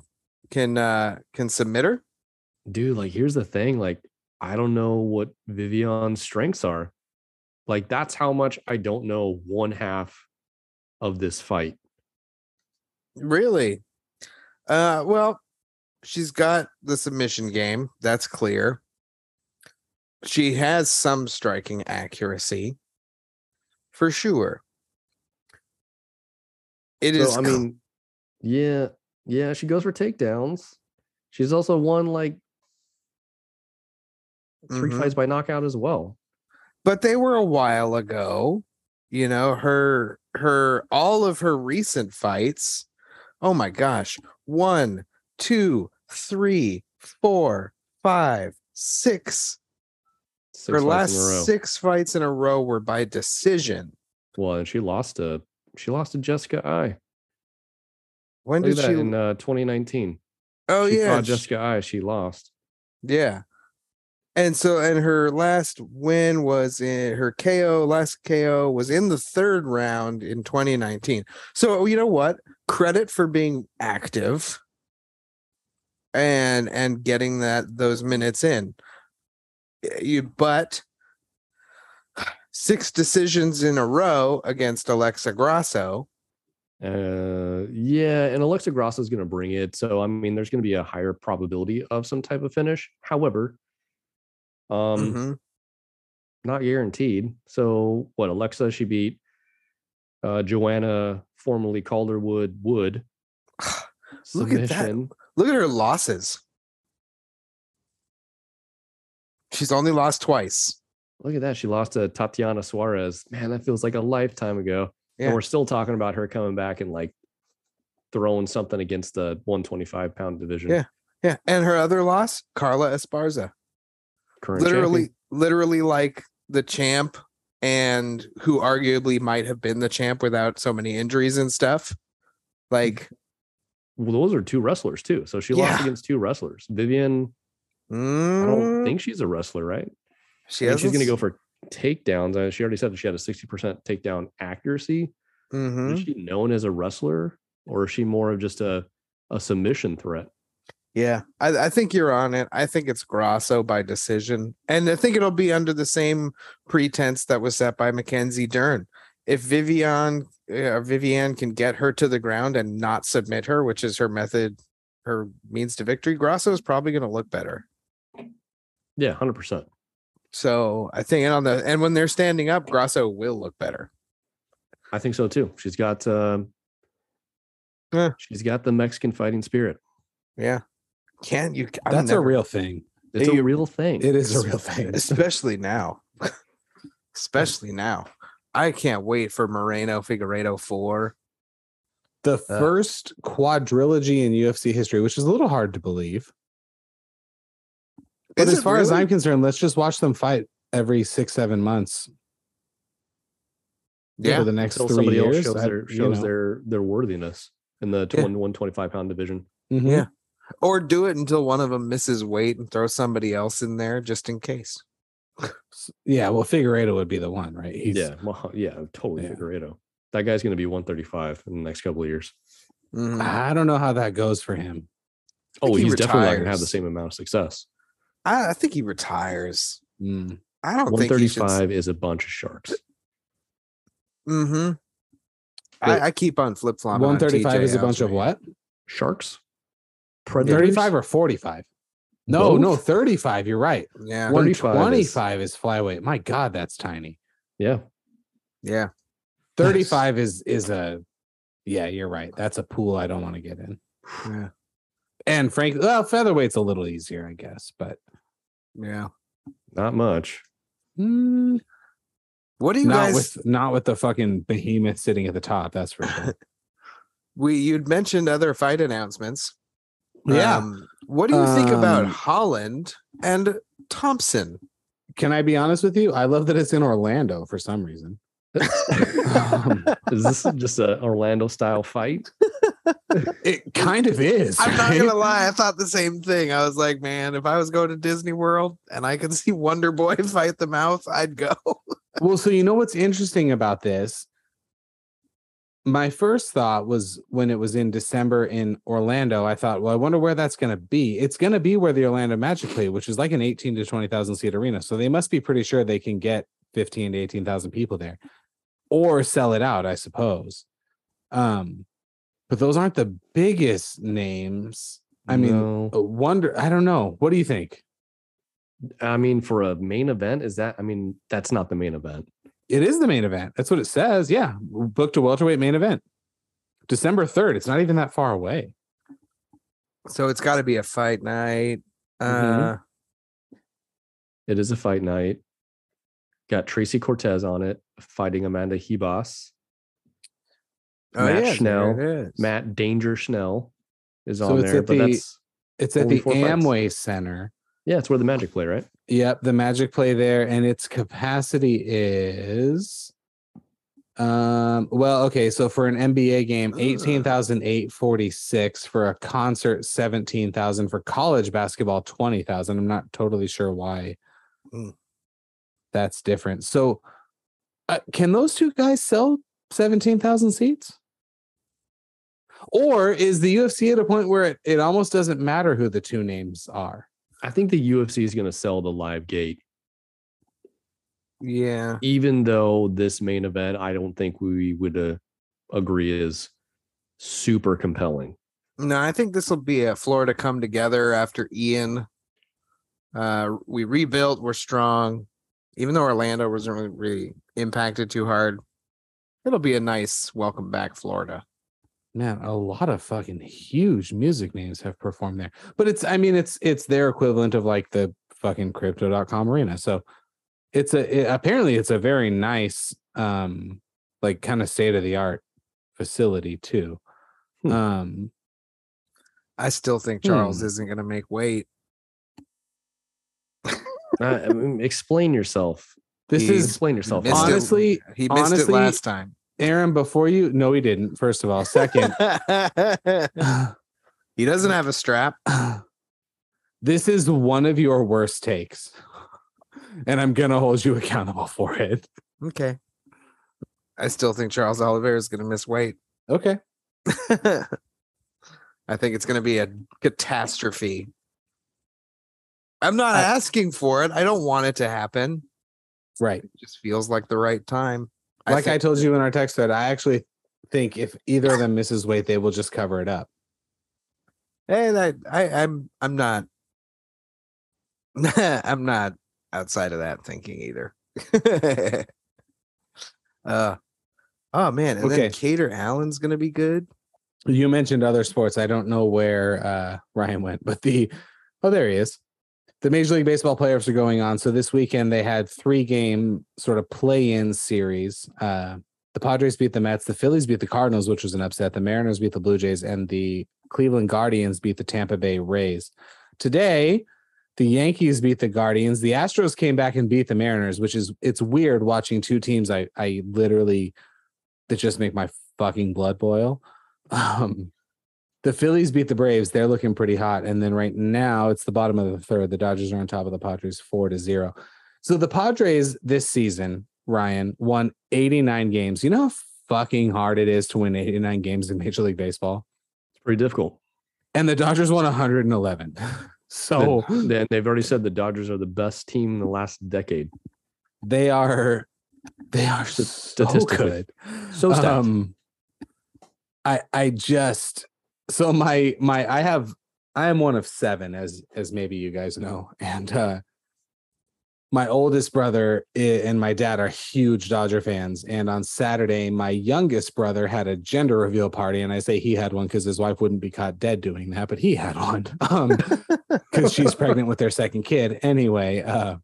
can uh can submit her? Dude, like, here's the thing. Like, I don't know what Vivian's strengths are. Like, that's how much I don't know one half of this fight. Really? Uh well, she's got the submission game, that's clear. She has some striking accuracy. For sure. It is. So, I mean, yeah, yeah, she goes for takedowns. She's also won like 3 Mhm. fights by knockout as well. But they were a while ago. You know, her her all of her recent fights. Oh my gosh. One, two, three, four, five, six. Six her last in a row. six fights in a row were by decision. Well, and she lost to she lost to Jessica Eye. When Look did that she? in uh, 2019. oh she yeah, fought Jessica Eye. She lost. yeah. And so, and her last win was in her KO. Last KO was in the third round in 2019. So you know what? Credit for being active and and getting that those minutes in. You but six decisions in a row against Alexa Grasso. Uh, yeah, and Alexa Grasso is going to bring it. So I mean, there's going to be a higher probability of some type of finish. However, um, Mhm. not guaranteed. So what? Alexa she beat uh, Joanna, formerly Calderwood Wood. Look at that. Look at her losses. She's only lost twice. Look at that. She lost to Tatiana Suarez. Man, that feels like a lifetime ago. Yeah. And we're still talking about her coming back and like throwing something against the 125 pound division. Yeah. Yeah, and her other loss, Carla Esparza, Current literally, champion. literally like the champ, and who arguably might have been the champ without so many injuries and stuff. Like, Well, those are two wrestlers too. So she lost Yeah. against two wrestlers. Vivian, I mm, don't think she's a wrestler, right? she I mean, she's going to go for takedowns. Uh, She already said that she had a 60% takedown accuracy. hmm Is she known as a wrestler or is she more of just a, a submission threat? Yeah, I, I think you're on it. I think it's Grasso by decision, and I think it'll be under the same pretense that was set by Mackenzie Dern. If Vivian uh, Vivian can get her to the ground and not submit her, which is her method, her means to victory, Grasso is probably going to look better. Yeah, 100%. So I think, and on the and when they're standing up, Grasso will look better. I think so too. She's got um, Yeah. she's got the Mexican fighting spirit. Yeah, can't you? I've That's a real thing. It's You- a real thing. It is a real thing. especially now. especially now. I can't wait for Moreno Figueiredo four. The first quadrilogy in UFC history, which is a little hard to believe. But as it far as? I'm concerned, let's just watch them fight every six, seven months yeah, for the next Until three somebody years. else shows, I- their, you shows know. their their worthiness in the Yeah. 1 125 pound division. Mhm. Yeah. Or do it until one of them misses weight and throw somebody else in there just in case. Yeah, well, Figueiredo would be the one, right? He's, yeah, well, yeah, totally Yeah. Figueiredo. That guy's going to be 135 in the next couple of years. Mhm. I don't know how that goes for him. Oh, he he's definitely not going to have the same amount of success. I, I think he retires. Mm. I don't think he should. 135 is a bunch of sharks. Mm-hmm. I, I keep on flip flopping. 135 is a bunch of what? Sharks? Predators? 35 or 45? No, no, 35. You're right. Yeah, One- 35 is- 125 is flyweight. My God, that's tiny. Yeah. yeah. 35 is is a yeah, you're right. That's a pool I don't want to get in. Yeah. And frankly, well, featherweight's a little easier, I guess, but Yeah. Not much. mm, What do you not guys? with not with the fucking behemoth sitting at the top. That's for sure. we you'd mentioned other fight announcements. Yeah. Um, what do you think about Um, Holland and Thompson? Can I be honest with you? I love that it's in Orlando for some reason. Um, Is this just a Orlando style fight? it kind of is. I'm not gonna lie, I thought the same thing. I was like, man, if I was going to Disney World and I could see Wonder Boy fight the mouth, I'd go. Well, so you know what's interesting about this? My first thought was when it was in December in Orlando, I thought, well, I wonder where that's going to be. It's going to be where the Orlando Magic played, which is like an 18 to 20,000 seat arena. So they must be pretty sure they can get 15 to 18,000 people there or sell it out, I suppose. Um, but those aren't the biggest names. I mean, No. uh, wonder, I don't know. What do you think? I mean, for a main event, is that? I mean, that's not the main event. It is the main event. That's what it says. Yeah. Booked a welterweight main event. December 3rd. It's not even that far away. So it's got to be a fight night. Uh, Mhm. It is a fight night. Got Tracy Cortez on it fighting Amanda Ribas. oh, Matt yeah, Schnell, there it is. Matt Danger Schnell is So on it's there, at but the- that's It's at the four fights. Amway Center. yeah, it's where the Magic play, right? Yep, the Magic play there, and its capacity is um well okay so for an nba game Ugh. 18846 for a concert 17000 for college basketball 20000 i'm not totally sure why Mm. that's different so uh, can those two guys sell 17000 seats or is the ufc at a point where it, it almost doesn't matter who the two names are I think the UFC is going to sell the live gate, Yeah. even though this main event, I don't think we would uh, agree is super compelling. No, I think this will be a Florida come together after Ian. Uh, we rebuilt. We're strong, even though Orlando wasn't really, really impacted too hard. It'll be a nice welcome back, Florida. Man, a lot of fucking huge music names have performed there. But it's I mean it's it's their equivalent of like the fucking crypto.com arena. So it's a it- apparently it's a very nice um like kind of state of the art facility too. Hmm. Um I still think Charles Hmm. isn't going to make weight. Uh, explain yourself. This He is explain yourself. Missed Alex. it- Honestly- he missed honestly- it last time. Aaron before you. No, he didn't. First of all, second, he doesn't have a strap. this is one of your worst takes, and I'm gonna hold you accountable for it. Okay. I still think Charles Oliveira is going to miss weight. Okay. I think it's going to be a catastrophe. I'm not I- asking for it. I don't want it to happen. Right. It just feels like the right time. Like I, think- told you in our text thread, I actually think if either of them misses weight, they will just cover it up. Hey, that I, I'm I'm not I'm not outside of that thinking either. uh oh man, and Okay. then Kattar Allen's gonna be good. You mentioned other sports. I don't know where uh, Ryan went, but the oh, there he is. The Major League Baseball playoffs are going on. So this weekend they had three game sort of play in series. Uh, the Padres beat the Mets, the Phillies beat the Cardinals, which was an upset. The Mariners beat the Blue Jays, and the Cleveland Guardians beat the Tampa Bay Rays. Today, the Yankees beat the Guardians. The Astros came back and beat the Mariners, which is it's weird watching two teams I I literally that just make my fucking blood boil. Um, the Phillies beat the Braves. They're looking pretty hot. And then right now it's the bottom of the third. The Dodgers are on top of the Padres four to zero. So the Padres this season, Ryan, won 89 games. You know how fucking hard it is to win 89 games in Major League Baseball? It's pretty difficult. And the Dodgers won 111. So Then they've already said the Dodgers are the best team in the last decade. they are they are so statistically. good. So stacked. um I I just so my my I have I am one of seven as as maybe you guys know and uh my oldest brother and my dad are huge Dodger fans and on Saturday my youngest brother had a gender reveal party and I say he had one cuz his wife wouldn't be caught dead doing that but he had one um cuz she's pregnant with their second kid anyway uh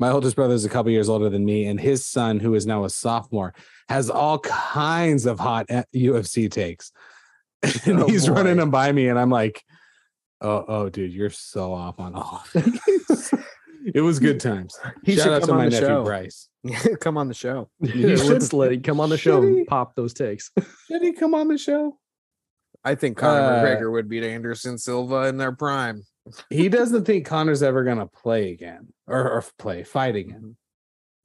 my oldest brother is a couple years older than me and his son who is now a sophomore has all kinds of hot uh, UFC takes. And Oh, he's running boy. them by me, and I'm like, oh, oh, dude, you're so off on all it was good times. He Shout out to on my the nephew show. Bryce. Come on the show. you should let's- him come on the show and he? pop those takes. Should he come on the show? I think Conor Uh, McGregor would beat Anderson Silva in their prime. He doesn't think Conor's ever gonna play again or, or play, fight again.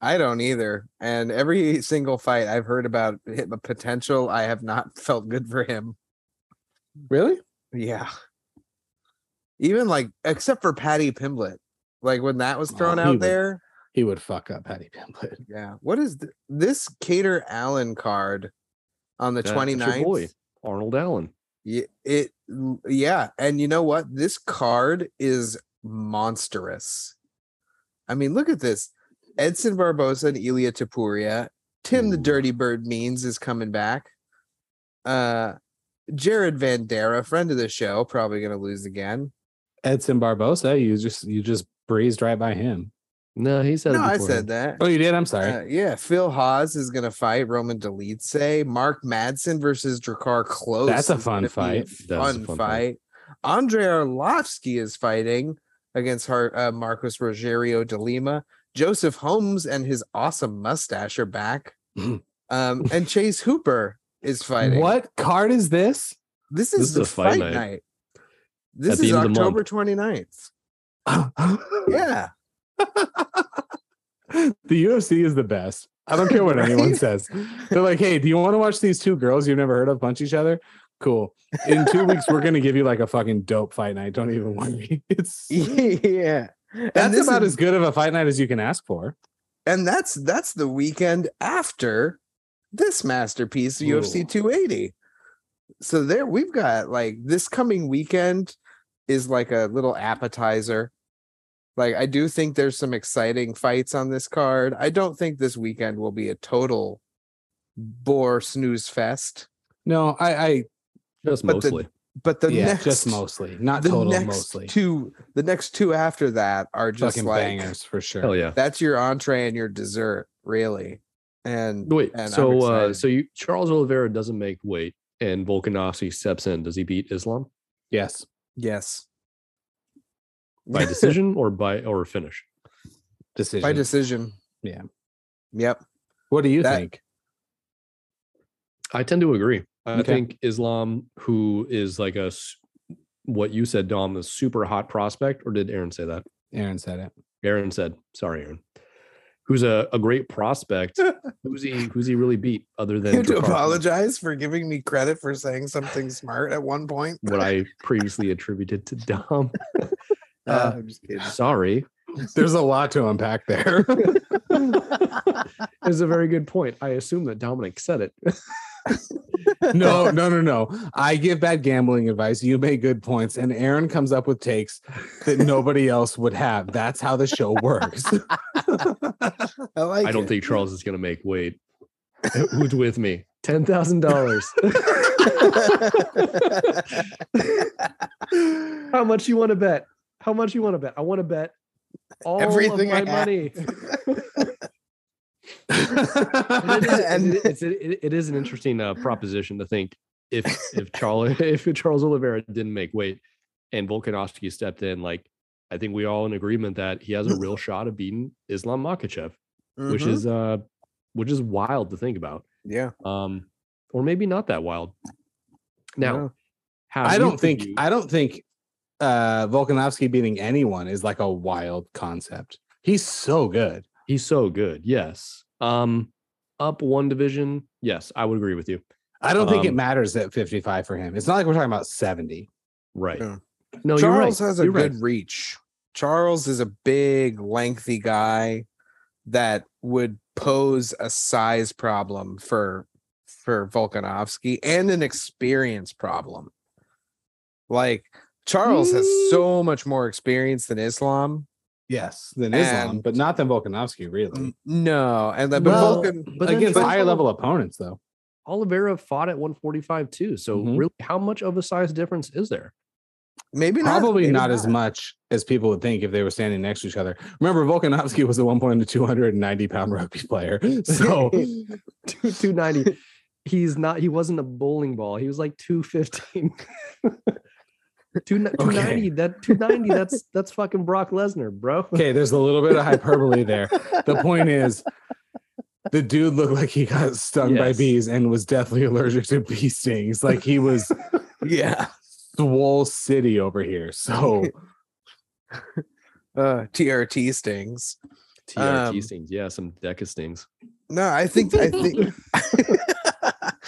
I don't either. And every single fight I've heard about him, a potential, I have not felt good for him. Really? Yeah. Even like, except for Paddy Pimblett, like when that was Oh, thrown he out would- there. He would fuck up Paddy Pimblett. Yeah. What is th- this Kattar Allen card on the That's your 29th? boy, Arnold Allen. Yeah, it yeah, and you know what? This card is monstrous. I mean, look at this. Edson Barbosa and Ilia Topuria. Tim the Dirty Bird Means is coming back. Uh Jared Vanderaa, friend of the show, probably gonna lose again. Edson Barbosa, you just you just breezed right by him. No, he said No, I said that. Oh, you did? I'm sorry. Uh, yeah, Phil Hawes is gonna fight Roman Dolidze. Mark Madsen versus Drakkar Klose. That's a fun fight. That is a Fun, fun fight. fight. Andre Arlovski is fighting against Har- uh, Marcos Rogerio de Lima. Joseph Holmes and his awesome mustache are back. um, and Chase Hooper is fighting. What card is this? This This is is the a fight fight night. night. This At is end of the October month. 29th. Yeah. the UFC is the best. I don't care what anyone says. They're like, hey, do you want to watch these two girls you've never heard of punch each other? Cool. In two weeks, we're gonna give you like a fucking dope fight night. Don't even worry. It's yeah. That's this about is- as good of a fight night as you can ask for. and that's that's the weekend after this masterpiece UFC 280. So there we've got like this coming weekend is like a little appetizer. Like I do think there's some exciting fights on this card. I don't think this weekend will be a total bore snooze fest. No, I, I Just But the- mostly. But the yeah, next just mostly, not the total, next mostly. two the next two after that are just Fucking like bangers for sure. Hell yeah. that's your entree and your dessert, really. And Wait, and so uh, so you Charles Oliveira doesn't make weight and Volkanovski steps in. Does he beat Islam? Yes. Yes. by decision or by or finish. Decision. by decision. Yeah. Yep. what do you That- think? I tend to agree. I Okay. think Islam, who is like a what you said, Dom, a super hot prospect, or did Aaron say that? Aaron said it. Aaron said, sorry, Aaron. Who's a, a great prospect. who's he who's he really beat other than You have to apologize for giving me credit for saying something smart at one point. what I previously attributed to Dom. Uh, Uh, I'm just kidding. sorry. There's a lot to unpack there. It's a very good point. I assume that Dominic said it. No, no, no, no. I give bad gambling advice. You make good points, and Aaron comes up with takes that nobody else would have. That's how the show works. I like I don't it. think Charles is gonna make weight. Who's with me? Ten thousand dollars. How much you want to bet? How much you want to bet? I want to bet all Everything of I my have. money. And it is, And- it, it's, it, it is an interesting uh, proposition to think if if Charles if Charles Oliveira didn't make weight and Volkanovski stepped in, like I think we all in agreement that he has a real shot of beating Islam Makhachev, which Mhm. is uh which is wild to think about. yeah. Um, or maybe not that wild. Now, No. have I don't think viewed- I don't think uh Volkanovski beating anyone is like a wild concept. He's so good. he's so good. Yes. Um, up one division. Yes, I would agree with you. I don't think it Um, matters at 55 for him. It's not like we're talking about 70. Right. Yeah. No, Charles you're right. has a You're right. good reach. Charles is a big, lengthy guy that would pose a size problem for for Volkanovski and an experience problem. Like Charles has Mm. so much more experience than Islam. Yes, than Islam, And- but not than Volkanovski, really. No, and then but Well, Volkan, but then Against higher Oli- level opponents, though. Oliveira fought at 145 too. So Mhm. really, how much of a size difference is there? maybe not, Probably maybe not, as much as people would think if they were standing next to each other. Remember, Volkanovski was at one point a 290 pound rugby player. So 290. He's not. He wasn't a bowling ball. He was like 215. Two, 290 that 290 that's that's fucking Brock Lesnar, bro. okay, there's a little bit of hyperbole there. The point is, the dude looked like he got stung by bees and was deathly allergic to bee stings. Like he was yeah. swole city over here. So Uh, TRT stings. TRT Um, stings. Yeah, some Deca stings. No, I think I think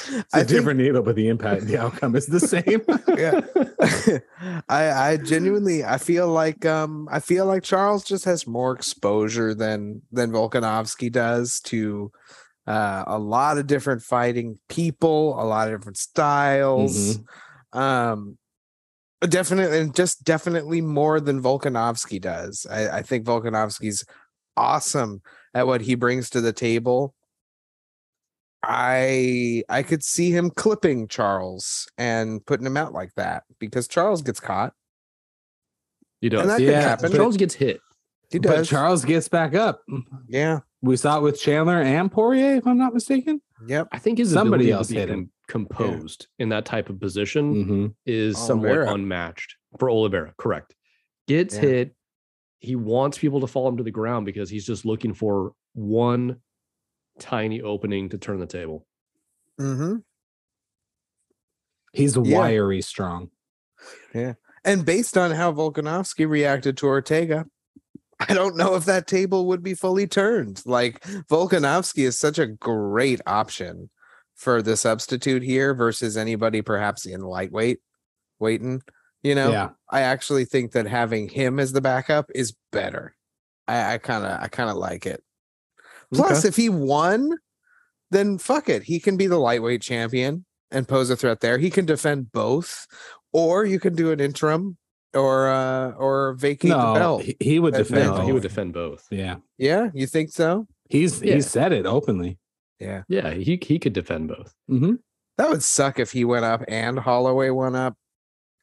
it's a different needle, but the impact, and the outcome is the same. yeah. I I genuinely I feel like um I feel like Charles just has more exposure than than Volkanovski does to uh a lot of different fighting people, a lot of different styles. Um definitely and just definitely more than Volkanovski does. I, I think Volkanovski's awesome at what he brings to the table. I I could see him clipping Charles and putting him out like that because Charles gets caught. He does. And that Yeah, could happen. Charles gets hit. he but does. Charles gets back up. yeah. We saw it with Chandler and Poirier, if I'm not mistaken. Yep. I think his Somebody else to hit him. com- composed in that type of position Mm-hmm. is somewhat unmatched for Oliveira. Correct. Gets Yeah. hit. He wants people to fall him to the ground because he's just looking for one tiny opening to turn the table. Mm-hmm. He's Yeah. wiry strong. Yeah. And based on how Volkanovski reacted to Ortega, I don't know if that table would be fully turned. Like Volkanovski is such a great option for the substitute here versus anybody perhaps in lightweight waiting. You know, Yeah. I actually think that having him as the backup is better. I, I kind of I kind of like it. Plus, if he won, then fuck it. He can be the lightweight champion and pose a threat there. He can defend both, or you can do an interim or uh or vacate the belt. he, he would defend. No, he would defend both. Yeah. yeah, you think so? He's Yeah. he said it openly. Yeah. Yeah, he he could defend both. Mm-hmm. That would suck if he went up and Holloway went up.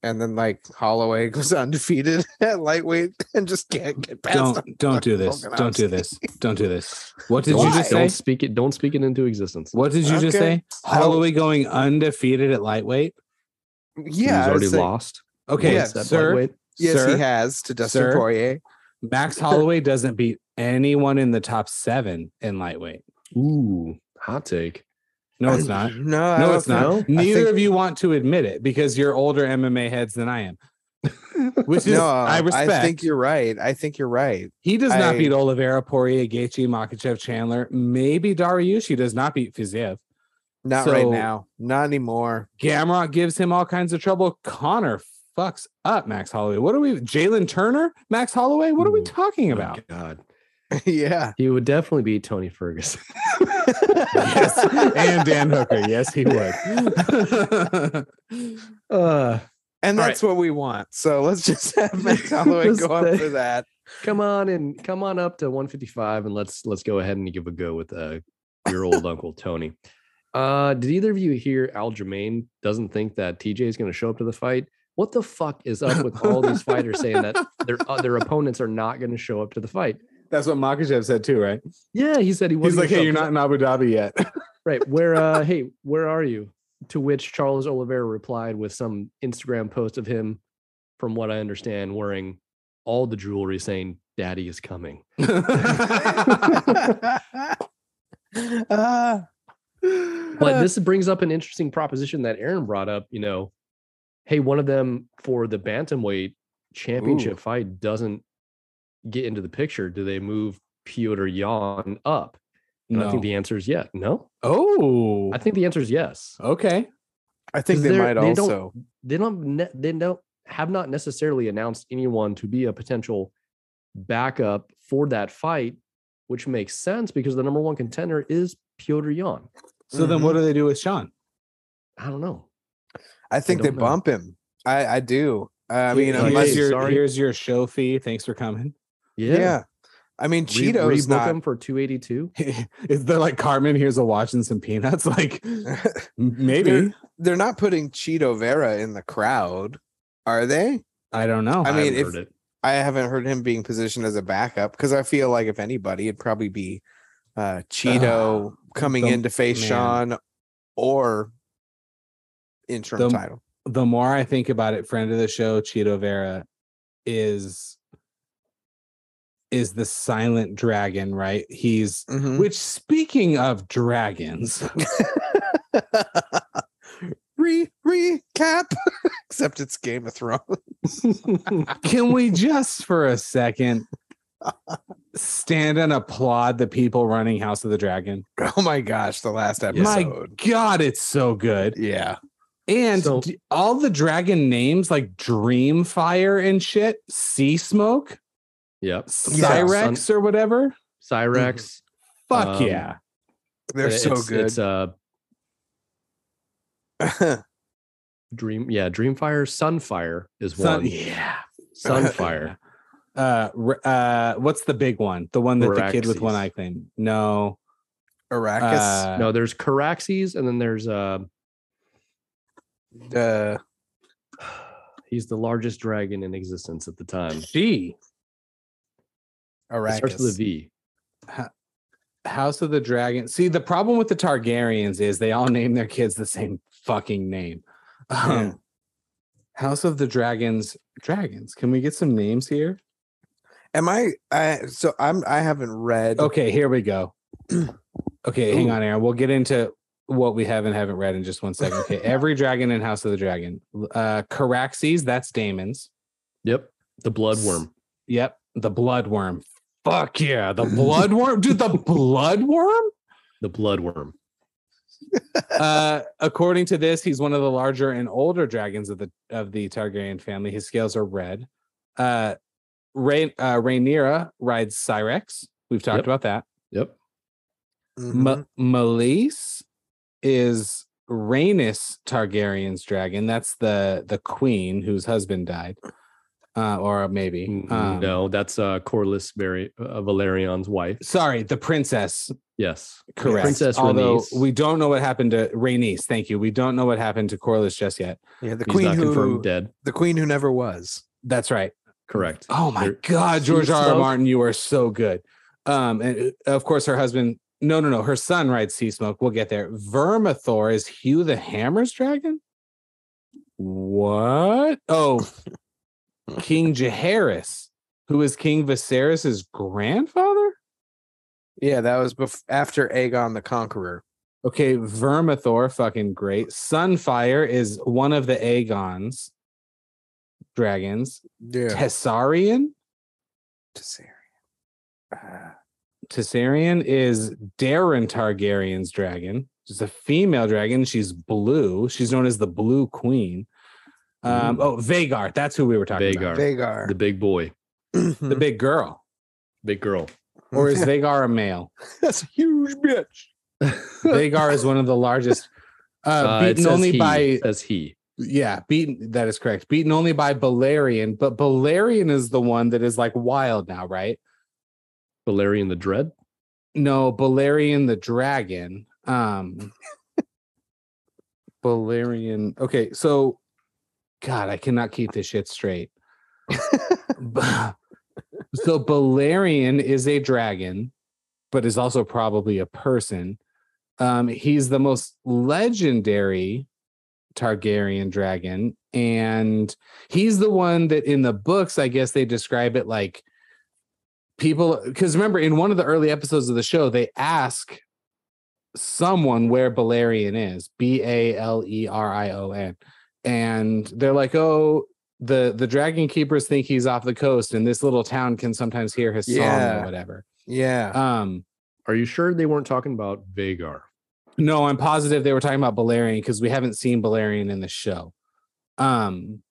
And then like Holloway goes undefeated at lightweight and just can't get past. Don't don't do this. Don't do Volkanovski. this. Don't do this. What did don't, you just say? don't speak it. Don't speak it into existence. What did you just say? Holloway going undefeated at lightweight. Yeah, he's already was lost. Okay, Yes, That sir. Yes, Sir? he has to Dustin Sir? Poirier. Max Holloway doesn't beat anyone in the top seven in lightweight. Ooh, hot take. No, it's not. No, I No, don't it's not. I Neither think- of you want to admit it because you're older MMA heads than I am. Which is No, I respect. I think you're right. I think you're right. he does not beat Oliveira, Poirier, Gaethje, Makhachev, Chandler. Maybe Dariush does not beat Fiziev. Not right now. Not anymore. Gamrot gives him all kinds of trouble. Conor fucks up Max Holloway. What are we? Jalin Turner, Max Holloway. What are we talking Oh, about? God. yeah. He would definitely be Tony Ferguson. yes, and Dan Hooker. Yes, he would. uh, And that's what we want. So let's just have Max Holloway go up for that. come on and come on up to 155 and let's let's go ahead and give a go with uh, your old uncle Tony. Uh, did either of you hear Al Aljamain doesn't think that TJ is going to show up to the fight? What the fuck is up with all these fighters saying that their uh, their opponents are not going to show up to the fight? That's what Makhachev said too, right? Yeah, he said he was He's like, "Hey, you're not in Abu Dhabi yet." right. Where uh, hey, where are you? To which Charles Oliveira replied with some Instagram post of him, from what I understand, wearing all the jewelry, saying "Daddy is coming." Ah. But this brings up an interesting proposition that Aaron brought up. You know, hey, one of them for the bantamweight championship Ooh. fight doesn't get into the picture. Do they move Petr Yan up? And I think the answer is yes. No, oh, I think the answer is yes. okay. I think they might they don't- also. They don't. Ne- they don't have not necessarily announced anyone to be a potential backup for that fight, which makes sense because the number one contender is Petr Yan. So then, Mhm. what do they do with Sean? I don't know. I think they know. bump him. I, I do. I mean, Here- unless here's hey, your sorry. here's your show fee. Thanks for coming. Yeah. I mean, Re- Chito's rebook not. him for two eighty two. Is there like Carmen? Here's a watch and some peanuts. Like maybe They're- They're not putting Chito Vera in the crowd, are they? I don't know. I mean, if-. I haven't heard him being positioned as a backup because I feel like if anybody, it'd probably be uh Chito Ah, coming the- in to face man. Sean or interim The- title. the more I think about it, friend of the show, Chito Vera is is the silent dragon, right? He's Mhm. which speaking of dragons, Re recap, except it's Game of Thrones. can we just for a second stand and applaud the people running House of the Dragon? Oh my gosh, the last episode. My episode. God, it's so good. Yeah. And So- all the dragon names like Dreamfire and shit, Sea Smoke, Yep. Syrax Sun- or whatever. Syrax. Fuck Um, yeah. They're so it's, good. It's uh Dream. Yeah, Dreamfire. Sunfire is Sun- one. yeah. Sunfire. Uh, uh, what's the big one? The one that the kid with one eye claimed. No. Arrakis. Uh, no, there's Caraxes, and then there's uh uh, he's the largest dragon in existence at the time. She. It starts with a Arrakis. V. House of the Dragon. See, the problem with the Targaryens is they all name their kids the same fucking name. Um, Yeah. House of the Dragons. Dragons. Can we get some names here? Am I? I so I'm. I haven't read. Okay, here we go. Okay, hang on, Aaron. We'll get into what we haven't haven't read in just one second. Okay, every dragon in House of the Dragon. Uh Caraxes, that's Daemon's. Yep. The bloodworm. Yep, the bloodworm. Fuck yeah, the bloodworm, dude. The bloodworm. The bloodworm. Uh, according to this, he's one of the larger and older dragons of the of the Targaryen family. His scales are red. Uh, Rain uh, Rhaenyra rides Syrax. We've talked Yep. about that. Yep. Mhm. Ma- Meleys is Rhaenys Targaryen's dragon. That's the the queen whose husband died, uh, or maybe um, no, that's uh Corlys Vari- uh, Velaryon's wife. Sorry, the princess. Yes. Correct. Princess Although Rhaenys. we don't know what happened to Rhaenys. Thank you. We don't know what happened to Corlys just yet. yeah, the He's queen not who confirmed dead. the queen who never was. That's right. Correct. Oh my There- God, George R. R. Smoke? Martin, you are so good. Um, and uh, of course, her husband. No, no, no. Her son rides Sea Smoke. We'll get there. Vermithor is Hugh the Hammer's dragon. What? Oh, King Jaehaerys, who is King Viserys's grandfather? Yeah, that was bef- after Aegon the Conqueror. Okay, Vermithor, fucking great. Sunfire is one of the Aegon's dragons. Yeah. Tessarion? Uh, Tessarion is Daeron Targaryen's dragon. She's a female dragon. She's blue. She's known as the Blue Queen. Um, oh, Vhagar. That's who we were talking Vhagar. about. Vhagar. The big boy, The big girl. big girl. Or is Vhagar a male? That's a huge bitch. Vhagar is one of the largest. Uh, Uh, it beaten says only he, by As he. yeah, beaten. That is correct. Beaten only by Balerion, but Balerion is the one that is like wild now, right? Valerian the Dread. No, Balerion the dragon. Um Balerion. Okay, so God, I cannot keep this shit straight. so Balerion is a dragon, but is also probably a person. Um, he's the most legendary Targaryen dragon, and he's the one that in the books, I guess they describe it like people because remember in one of the early episodes of the show they ask someone where Balerion is B A L E R I O N and they're like oh the the dragon keepers think he's off the coast and this little town can sometimes hear his song or whatever Yeah. um Are you sure they weren't talking about Vhagar? no I'm positive they were talking about Balerion because we haven't seen Balerion in the show um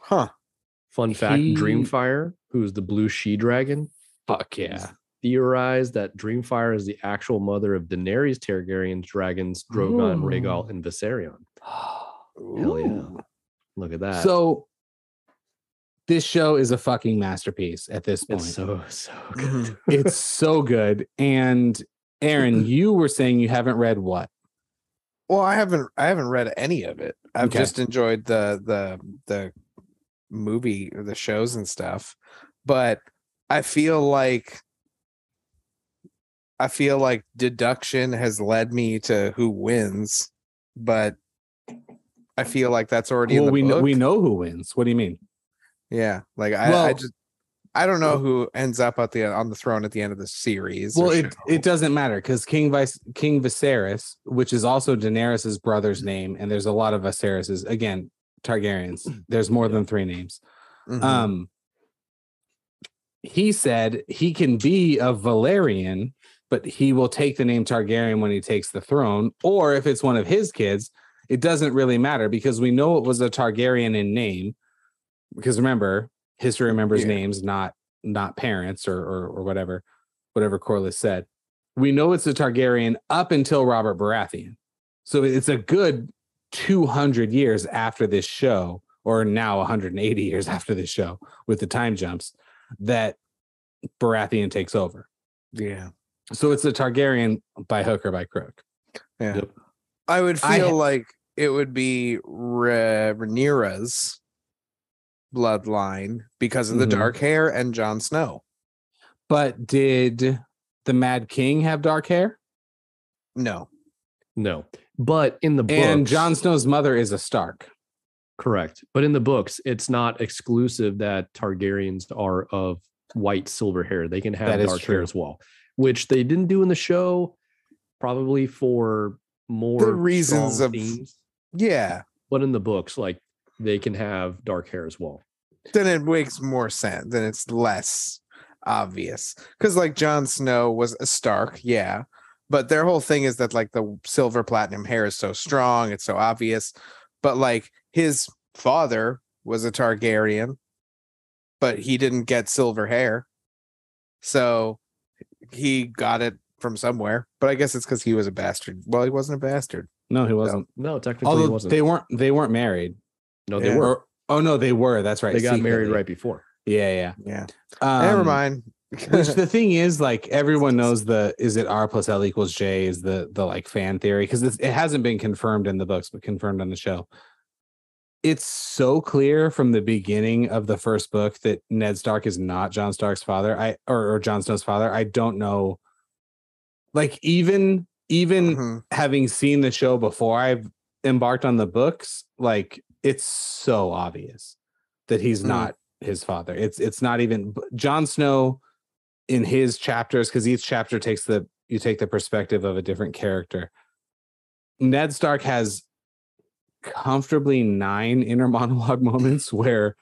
Huh. Fun fact: He- Dreamfire, who's the blue she dragon, fuck yeah theorized that Dreamfire is the actual mother of Daenerys Targaryen's dragons, Drogon, Ooh. Rhaegal, and Viserion. Hell yeah! Look at that. so this show is a fucking masterpiece at this point it's so so good. It's so good. And Aaron, you were saying you haven't read what? Well, I haven't I haven't read any of it. I've Okay. just enjoyed the the the movie or the shows and stuff. But I feel like I feel like deduction has led me to who wins, but I feel like that's already in Well, we know, we know who wins. What do you mean? Yeah, like I, I just I don't know who ends up at the on the throne at the end of the series. Well, it, show. it doesn't matter because King Vice King Viserys, which is also Daenerys's brother's name, and there's a lot of Viseryses. Again, Targaryens. There's more than three names. Mhm. Um, he said he can be a Velaryon, but he will take the name Targaryen when he takes the throne, or if it's one of his kids, it doesn't really matter because we know it was a Targaryen in name. Because remember, history remembers Yeah. names, not not parents or, or or whatever, whatever Corlys said. We know it's a Targaryen up until Robert Baratheon, so it's a good 200 years after this show, or now 180 years after this show, with the time jumps that Baratheon takes over. yeah. So it's a Targaryen by hook or by crook. Yeah. Yep. I would I feel ha- like it would be Rha- Rhaenyra's bloodline because of the Mhm. dark hair and Jon Snow. But did the Mad King have dark hair? No. no, but in the books, And Jon Snow's mother is a Stark. correct. But in the books, it's not exclusive that Targaryens are of white silver hair. They can have That is dark hair as well, which they didn't do in the show, probably for more reasons of- themes. Yeah. But in the books, like they can have dark hair as well. Then it makes more sense. Then it's less obvious. Because like Jon Snow was a Stark, yeah. But their whole thing is that like the silver platinum hair is so strong, it's so obvious. But like his father was a Targaryen, but he didn't get silver hair. So he got it from somewhere. But I guess it's because he was a bastard. Well, he wasn't a bastard. No, he wasn't. No, technically, he wasn't. they weren't they weren't married. no, they Yeah. were. Oh no, they were. That's right. They got married secretly. right before. Yeah, Yeah. yeah. Never Um, mind. Which the thing is, like everyone knows the is it R plus L equals J is the the like fan theory because it hasn't been confirmed in the books but confirmed on the show. It's so clear from the beginning of the first book that Ned Stark is not John Stark's father. I or, or Jon Snow's father. I don't know. Like even even Mhm. having seen the show before, I've embarked on the books, like it's so obvious that he's Mm. not his father. It's it's not even Jon Snow in his chapters because each chapter takes the you take the perspective of a different character. Ned Stark has comfortably nine inner monologue moments where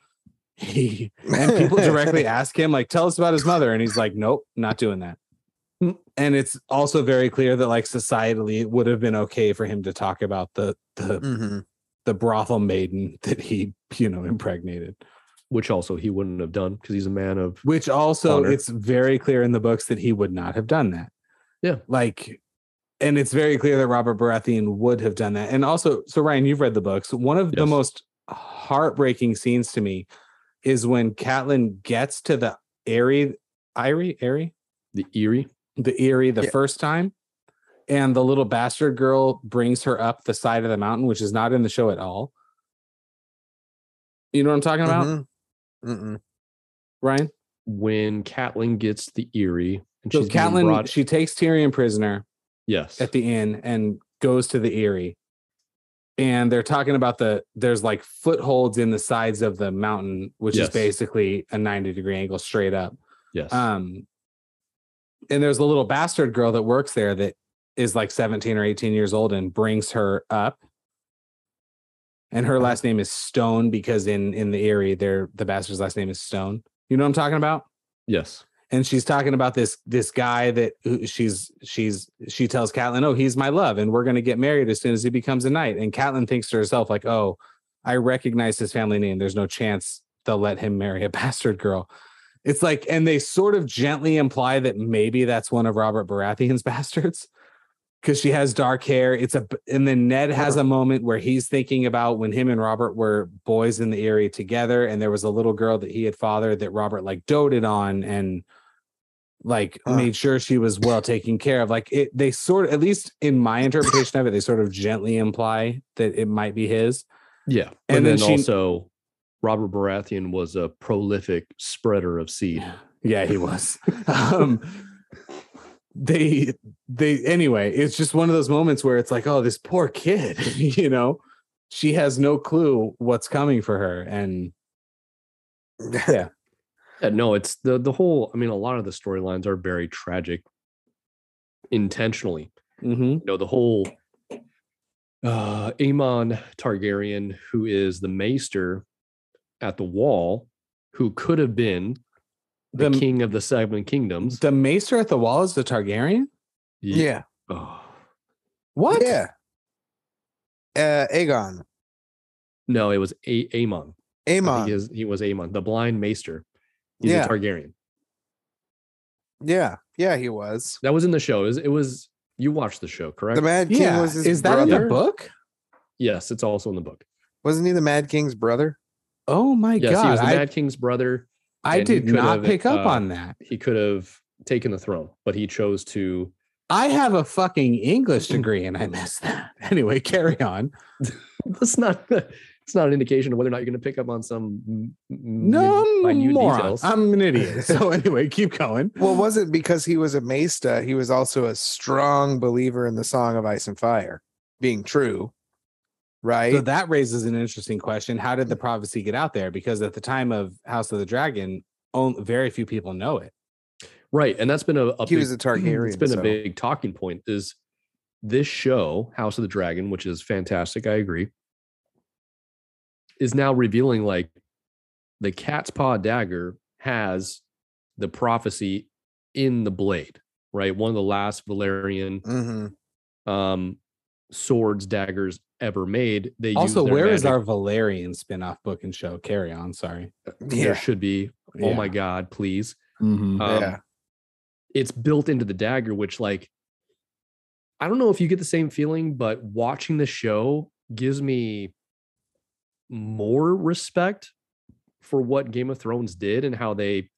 he and people directly ask him like tell us about his mother and he's like nope not doing that Mm. and it's also very clear that like societally it would have been okay for him to talk about the the Mhm. the brothel maiden that he you know impregnated which also he wouldn't have done because he's a man of which also Honor. it's very clear in the books that he would not have done that Yeah. like and it's very clear that robert baratheon would have done that and also so ryan you've read the books one of the most heartbreaking scenes to me is when Catelyn gets to the Eyrie, Eyrie, Eyrie, the Eyrie. the Eyrie the Yeah. first time, and the little bastard girl brings her up the side of the mountain, which is not in the show at all. You know what I'm talking about, Mhm. Mm-mm. Ryan? When Catelyn gets the Eyrie and So she's Catelyn, brought, she takes Tyrion prisoner yes, at the inn and goes to the Eyrie. And they're talking about the there's like footholds in the sides of the mountain, which is basically a 90 degree angle straight up. yes, Um, and there's a little bastard girl that works there that is like 17 or 18 years old and brings her up. And her last name is Stone because in in the Eyrie, there the bastard's last name is Stone. You know what I'm talking about? yes, And she's talking about this this guy that she's she's she tells Catelyn, "Oh, he's my love, and we're gonna get married as soon as he becomes a knight." And Catelyn thinks to herself, like, "Oh, I recognize his family name. There's no chance they'll let him marry a bastard girl." It's like, and they sort of gently imply that maybe that's one of Robert Baratheon's bastards because she has dark hair. It's a, and then Ned has a moment where he's thinking about when him and Robert were boys in the area together, and there was a little girl that he had fathered that Robert like doted on and like made sure she was well taken care of. Like it, they sort of, at least in my interpretation of it, they sort of gently imply that it might be his. yeah. And And, then then, she- also, Robert Baratheon was a prolific spreader of seed. Yeah, he was. um, they they anyway, it's just one of those moments where it's like, oh, this poor kid, you know, she has no clue what's coming for her, and Yeah, no, it's the the whole. I mean, a lot of the storylines are very tragic, intentionally. Mhm. You know, the whole uh Aemon Targaryen, who is the Maester at the Wall, who could have been the, The- king of the Seven Kingdoms. the Maester at the wall is the Targaryen. Ye- Yeah. oh, What? Yeah. Uh, Aegon. no, it was a- Aemon. I think Aemon. He, is, he was Aemon, the blind Maester. He's Yeah. a Targaryen. Yeah. Yeah, he was. That was in the show. It was, it was you watched the show, correct? The Mad King Yeah. was his Is that brother. in the book? yes, it's also in the book. Wasn't he the Mad King's brother? Oh my Yes, he god! was the I, Mad King's brother. I did not have, pick up uh, on that. He could have taken the throne, but he chose to. I have a fucking English degree and I missed that. Anyway, carry on. That's not. It's not an indication of whether or not you're going to pick up on some m- m- No, minute moron. details. I'm an idiot. So anyway, keep going. Well, was it because he was a Maester? Uh, he was also a strong believer in the Song of Ice and Fire being true, right? So that raises an interesting question. How did the prophecy get out there? Because at the time of House of the Dragon, only, very few people know it. right, and that's been a. a he big, was a Targaryen. It's been so- a big talking point. Is this show House of the Dragon, which is fantastic. I agree. Is now revealing like the cat's paw dagger has the prophecy in the blade, right? One of the last Valyrian Mhm. um swords daggers ever made. They Also, use their where is magic- our Valerian spin-off book and show? Carry on. Sorry. there should be. Oh my god, please. Mhm. Um, yeah. it's built into the dagger, which like I don't know if you get the same feeling, but watching the show gives me more respect for what Game of Thrones did and how they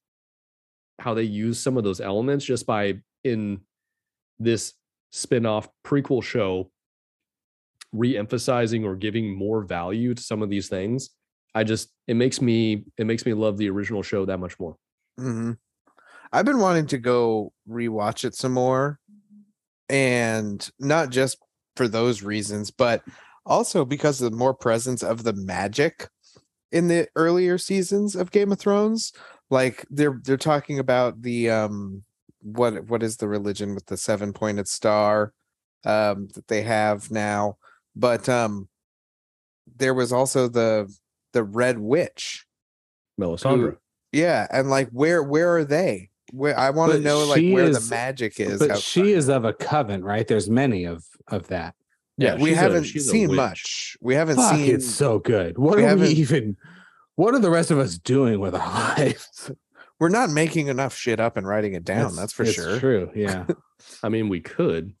how they use some of those elements just by in this spin-off prequel show re-emphasizing or giving more value to some of these things. I just it makes me it makes me love the original show that much more. hmm I've been wanting to go rewatch it some more, and not just for those reasons, but also because of the more presence of the magic in the earlier seasons of Game of Thrones. Like they're they're talking about the um what what is the religion with the seven pointed star um that they have now. But um there was also the the Red Witch. Melisandre. Yeah, and like where where are they? Where I want to know like she where is- the magic is. but outside. she is of a coven, right? There's many of of that. Yeah, we haven't a seen much. We haven't Fuck, seen it's so good. What we are we even? What are the rest of us doing with our lives? we're not making enough shit up and writing it down. It's- that's for it's sure. True. Yeah. I mean, we could.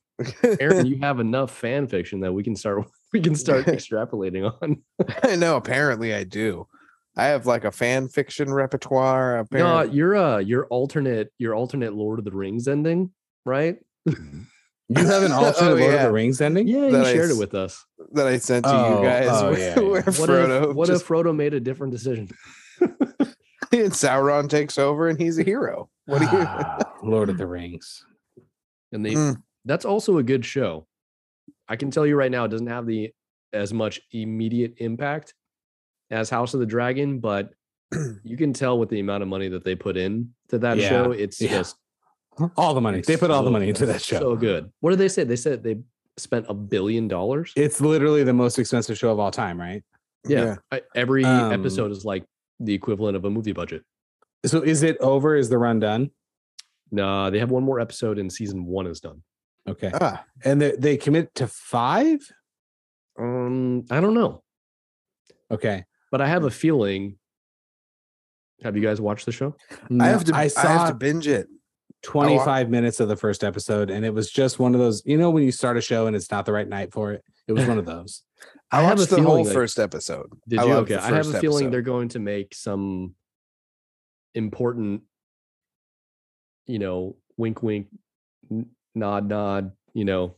Aaron, you have enough fan fiction that we can start we can start extrapolating on. I know. Apparently, I do. I have like a fan fiction repertoire. No, Apparently, your uh your alternate your alternate Lord of the Rings ending, right? You have an alternate Oh, Lord of the Rings ending? Yeah, That you I shared it with us. that I sent to Oh, you guys, oh, where, yeah, yeah. where What Frodo, if what just, if Frodo made a different decision? and Sauron takes over and he's a hero? What do you? Ah, Lord of the Rings. And they Mm. that's also a good show. I can tell you right now, it doesn't have the as much immediate impact as House of the Dragon, but you can tell with the amount of money that they put in to that Yeah, show, it's yeah. just All the money. They put all the money into that show. So good. What did they say? They said they spent a billion dollars. it's literally the most expensive show of all time, right? Yeah. I- Every Um, episode is like the equivalent of a movie budget. So is it over? Is the run done? Nah, they have one more episode and season one is done. Okay. Ah, And they, they commit to five? Um, I don't know, Okay. but I have a feeling. Have you guys watched the show? I have to. I I, have to binge it. 25 minutes of the first episode, and it was just one of those, you know, when you start a show and it's not the right night for it. It was one of those. I, I have watched the whole like- first episode. Did I you? Okay, I have a feeling episode. they're going to make some important, you know, wink, wink, nod, nod. You know,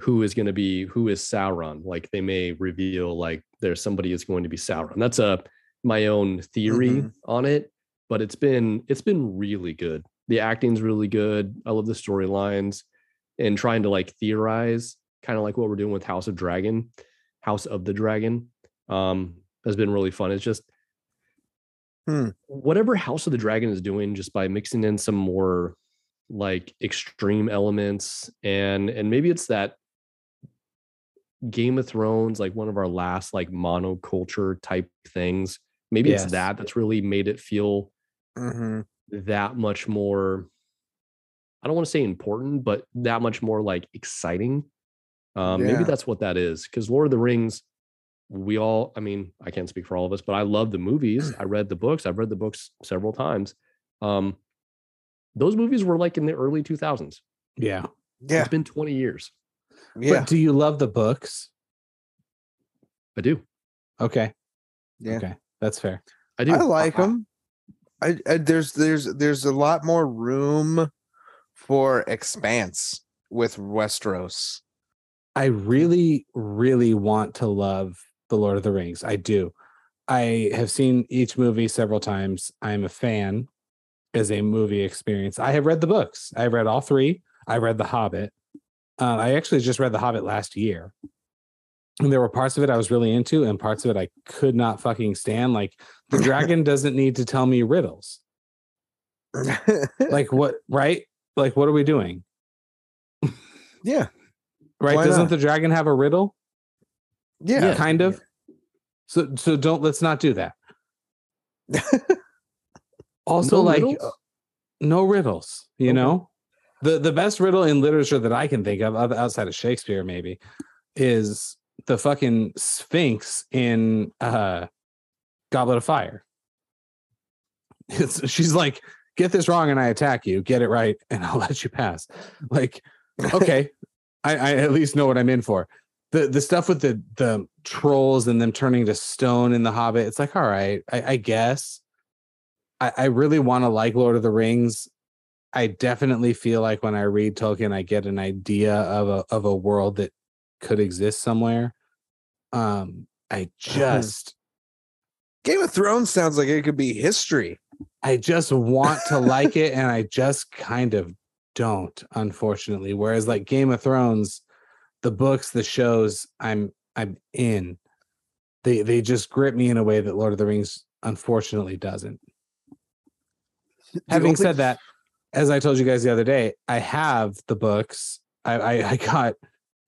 who is going to be who is Sauron? Like they may reveal like there's somebody is going to be Sauron. That's a my own theory Mhm. on it, but it's been it's been really good. The acting's really good. I love the storylines and trying to like theorize, kind of like what we're doing with House of Dragon, House of the Dragon, um, has been really fun. It's just Hmm. whatever House of the Dragon is doing, just by mixing in some more like extreme elements, and and maybe it's that Game of Thrones, like one of our last like monoculture type things. Maybe Yes. it's that that's really made it feel Mhm. That much more i don't want to say important but that much more like exciting um Yeah. maybe that's what that is because lord of the rings we all i mean i can't speak for all of us but i love the movies i read the books i've read the books several times um those movies were like in the early 2000s Yeah. Yeah, it's been 20 years yeah, But do you love the books? i do Okay. yeah. Okay. That's fair. i do I like them. I, I there's there's there's a lot more room for expanse with Westeros. I really, really want to love The Lord of the Rings. I do. I have seen each movie several times. I'm a fan as a movie experience. I have read the books. I've read all three. I read The Hobbit. Uh, I actually just read The Hobbit last year. And there were parts of it I was really into, and parts of it I could not fucking stand. Like, the dragon doesn't need to tell me riddles. Like, what, right? Like, what are we doing? yeah, Right? Why Doesn't not? the dragon have a riddle? yeah, kind of. So so don't let's not do that. also, No like riddles? uh, no riddles. You Okay. know, the the best riddle in literature that I can think of, outside of Shakespeare, maybe, is the fucking Sphinx in uh Goblet of Fire. It's, she's like, get this wrong and I attack you. Get it right and I'll let you pass. Like, okay, I, I at least know what I'm in for. The the stuff with the the trolls and them turning to stone in the Hobbit, it's like, all right, I, I guess. I, I really want to like Lord of the Rings. I definitely feel like when I read Tolkien, I get an idea of a of a world that could exist somewhere. Um, I just Game of Thrones sounds like it could be history. I just want to like it, and I just kind of don't, unfortunately. Whereas like Game of Thrones, the books, the shows, I'm I'm in. They they just grip me in a way that Lord of the Rings unfortunately doesn't. Having said that, as I told you guys the other day, I have the books. I, I I got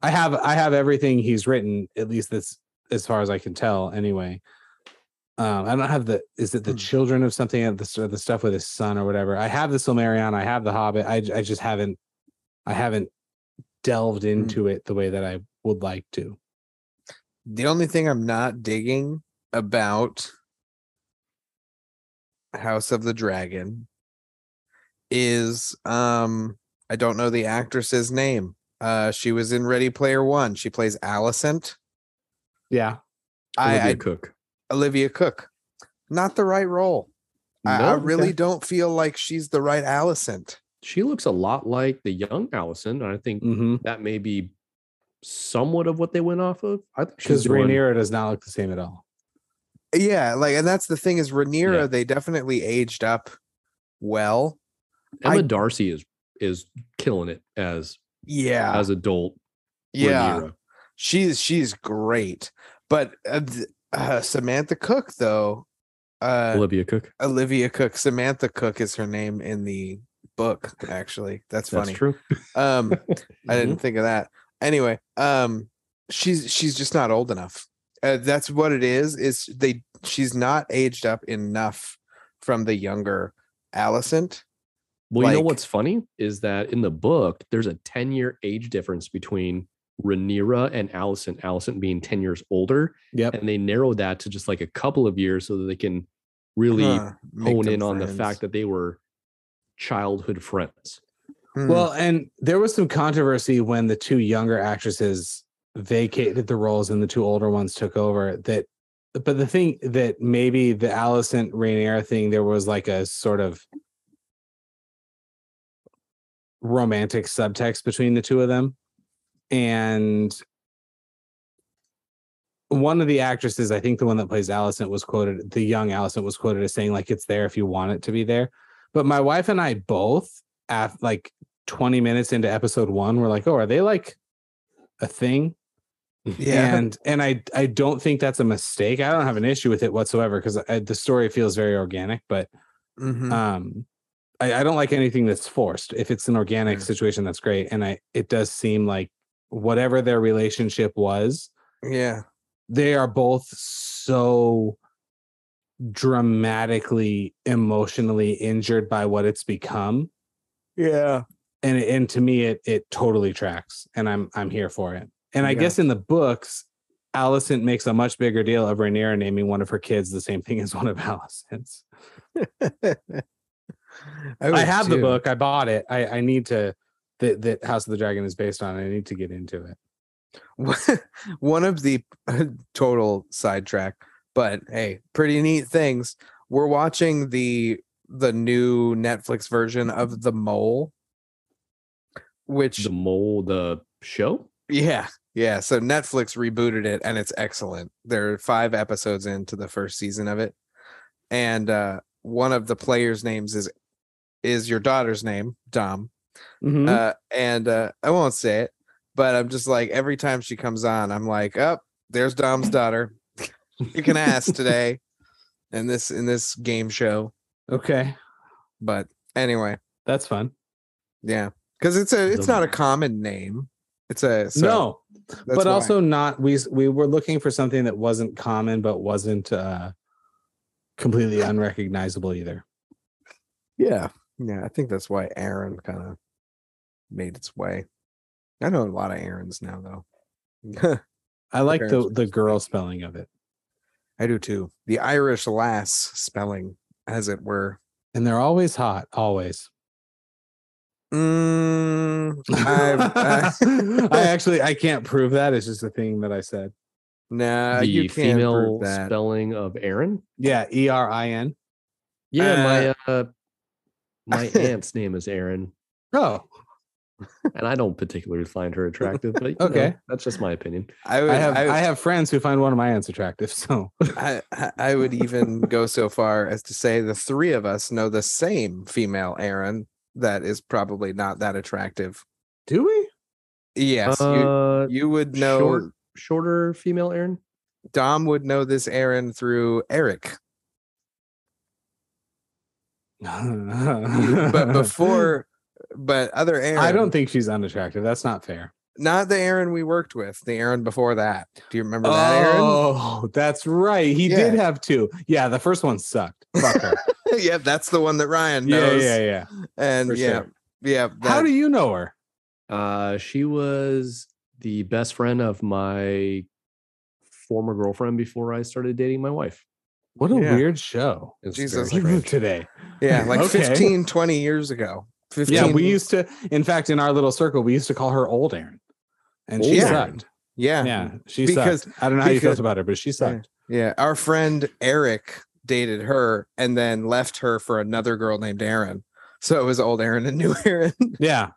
I have I have everything he's written, at least that's as far as I can tell anyway. Um, I don't have the is it the Hmm. children of something the, the stuff with his son or whatever. I have the Silmarillion, I have the Hobbit. I I just haven't I haven't delved into it the way that I would like to. The only thing I'm not digging about House of the Dragon is um I don't know the actress's name. Uh she was in Ready Player One. She plays Alicent. Yeah. Olivia I Cooke. Olivia Cooke. Not the right role. I, I really Okay. don't feel like she's the right Alicent. She looks a lot like the young Alicent. And I think Mm-hmm. that may be somewhat of what they went off of. I think she's Because doing- Rhaenyra does not look the same at all. Yeah, like and that's the thing is Rhaenyra, Yeah. they definitely aged up well. Emma I- Darcy is is killing it as Yeah. as adult. yeah. Rhaenyra. she's she's great but uh, uh, samantha cook though uh Olivia Cooke. olivia cook samantha cook is her name in the book actually that's That's funny true. um i Mm-hmm. didn't think of that anyway um she's she's just not old enough uh, that's what it is is they she's not aged up enough from the younger Alicent. Well, you know what's funny is that in the book, there's a 10 year age difference between Rhaenyra and Alicent. Alicent being 10 years older, Yep. and they narrowed that to just like a couple of years so that they can really Huh, hone them in on the fact that they were childhood friends. Hmm, Well, and there was some controversy when the two younger actresses vacated the roles and the two older ones took over. That, but the thing that maybe the Alicent Rhaenyra thing, there was like a sort of romantic subtext between the two of them, and one of the actresses, I think the one that plays Alicent, was quoted. The young Alicent was quoted as saying, "Like it's there if you want it to be there." But my wife and I both, at like 20 minutes into episode one, we're like, "Oh, are they like a thing?" yeah, And and I I don't think that's a mistake. I don't have an issue with it whatsoever because the story feels very organic. But mhm. um, I, I don't like anything that's forced. If it's an organic Yeah. situation, that's great. And I it does seem like whatever their relationship was, yeah, they are both so dramatically emotionally injured by what it's become yeah. and and to me it it totally tracks and i'm i'm here for it and i Yeah. guess in the books Alicent makes a much bigger deal of Rhaenyra naming one of her kids the same thing as one of Alicent's. I, I would have the book. I bought it. I, I need to that that House of the Dragon is based on. I need to get into it. one of the total sidetrack but hey pretty neat things we're watching the the new netflix version of the mole which The mole, the show. yeah yeah so netflix rebooted it and it's excellent there are five episodes into the first season of it and uh one of the players names is is your daughter's name dom Mhm. uh, and uh, I won't say it, but I'm just like every time she comes on, I'm like, oh, there's Dom's daughter. you can ask today in this in this game show. okay, But anyway, that's fun. yeah, because it's a it's not a common name. It's a so no, but why. also not. We we were looking for something that wasn't common, but wasn't uh completely unrecognizable either. yeah yeah. I think that's why Aaron kind of made its way. I know a lot of Aarons now though. I like the the girl spelling of it, I do too. The Irish lass spelling, as it were. and they're always hot. Always. Mm, I've- I- I actually I can't prove that. It's just a thing that I said. Nah, the you can't female prove that. spelling of Aaron. Yeah, E R I N. Yeah, my uh, my aunt's name is Aaron, Oh, and I don't particularly find her attractive. But you know, Okay. that's just my opinion. I would, I have I, I have friends who find one of my aunts attractive. So I, I- I would even go so far as to say the three of us know the same female Aaron that is probably not that attractive. do we? Yes, uh, you, you would know. short, shorter female Aaron? Dom would know this Aaron through Eric. But before, but other Aaron. I don't think she's unattractive. That's not fair. not the Aaron we worked with, the Aaron before that. Do you remember that Aaron? Oh, that's right. He did have two. Yeah, the first one sucked. Fuck her. yep, that's the one that Ryan yeah, knows. yeah, yeah. yeah. And For yeah, sure. yeah. How do you know her? Uh, she was the best friend of my former girlfriend before I started dating my wife. What a Yeah. weird show It's Jesus. very today. yeah, like Okay. 15, 20 years ago. 15, Yeah, we used to. In fact, in our little circle, we used to call her Old Aaron, and she Old sucked. yeah, Yeah, she Because- sucked. I don't know how you felt about her, but she sucked. yeah. Our friend Eric dated her and then left her for another girl named Aaron. So it was old Aaron and new Aaron. Yeah,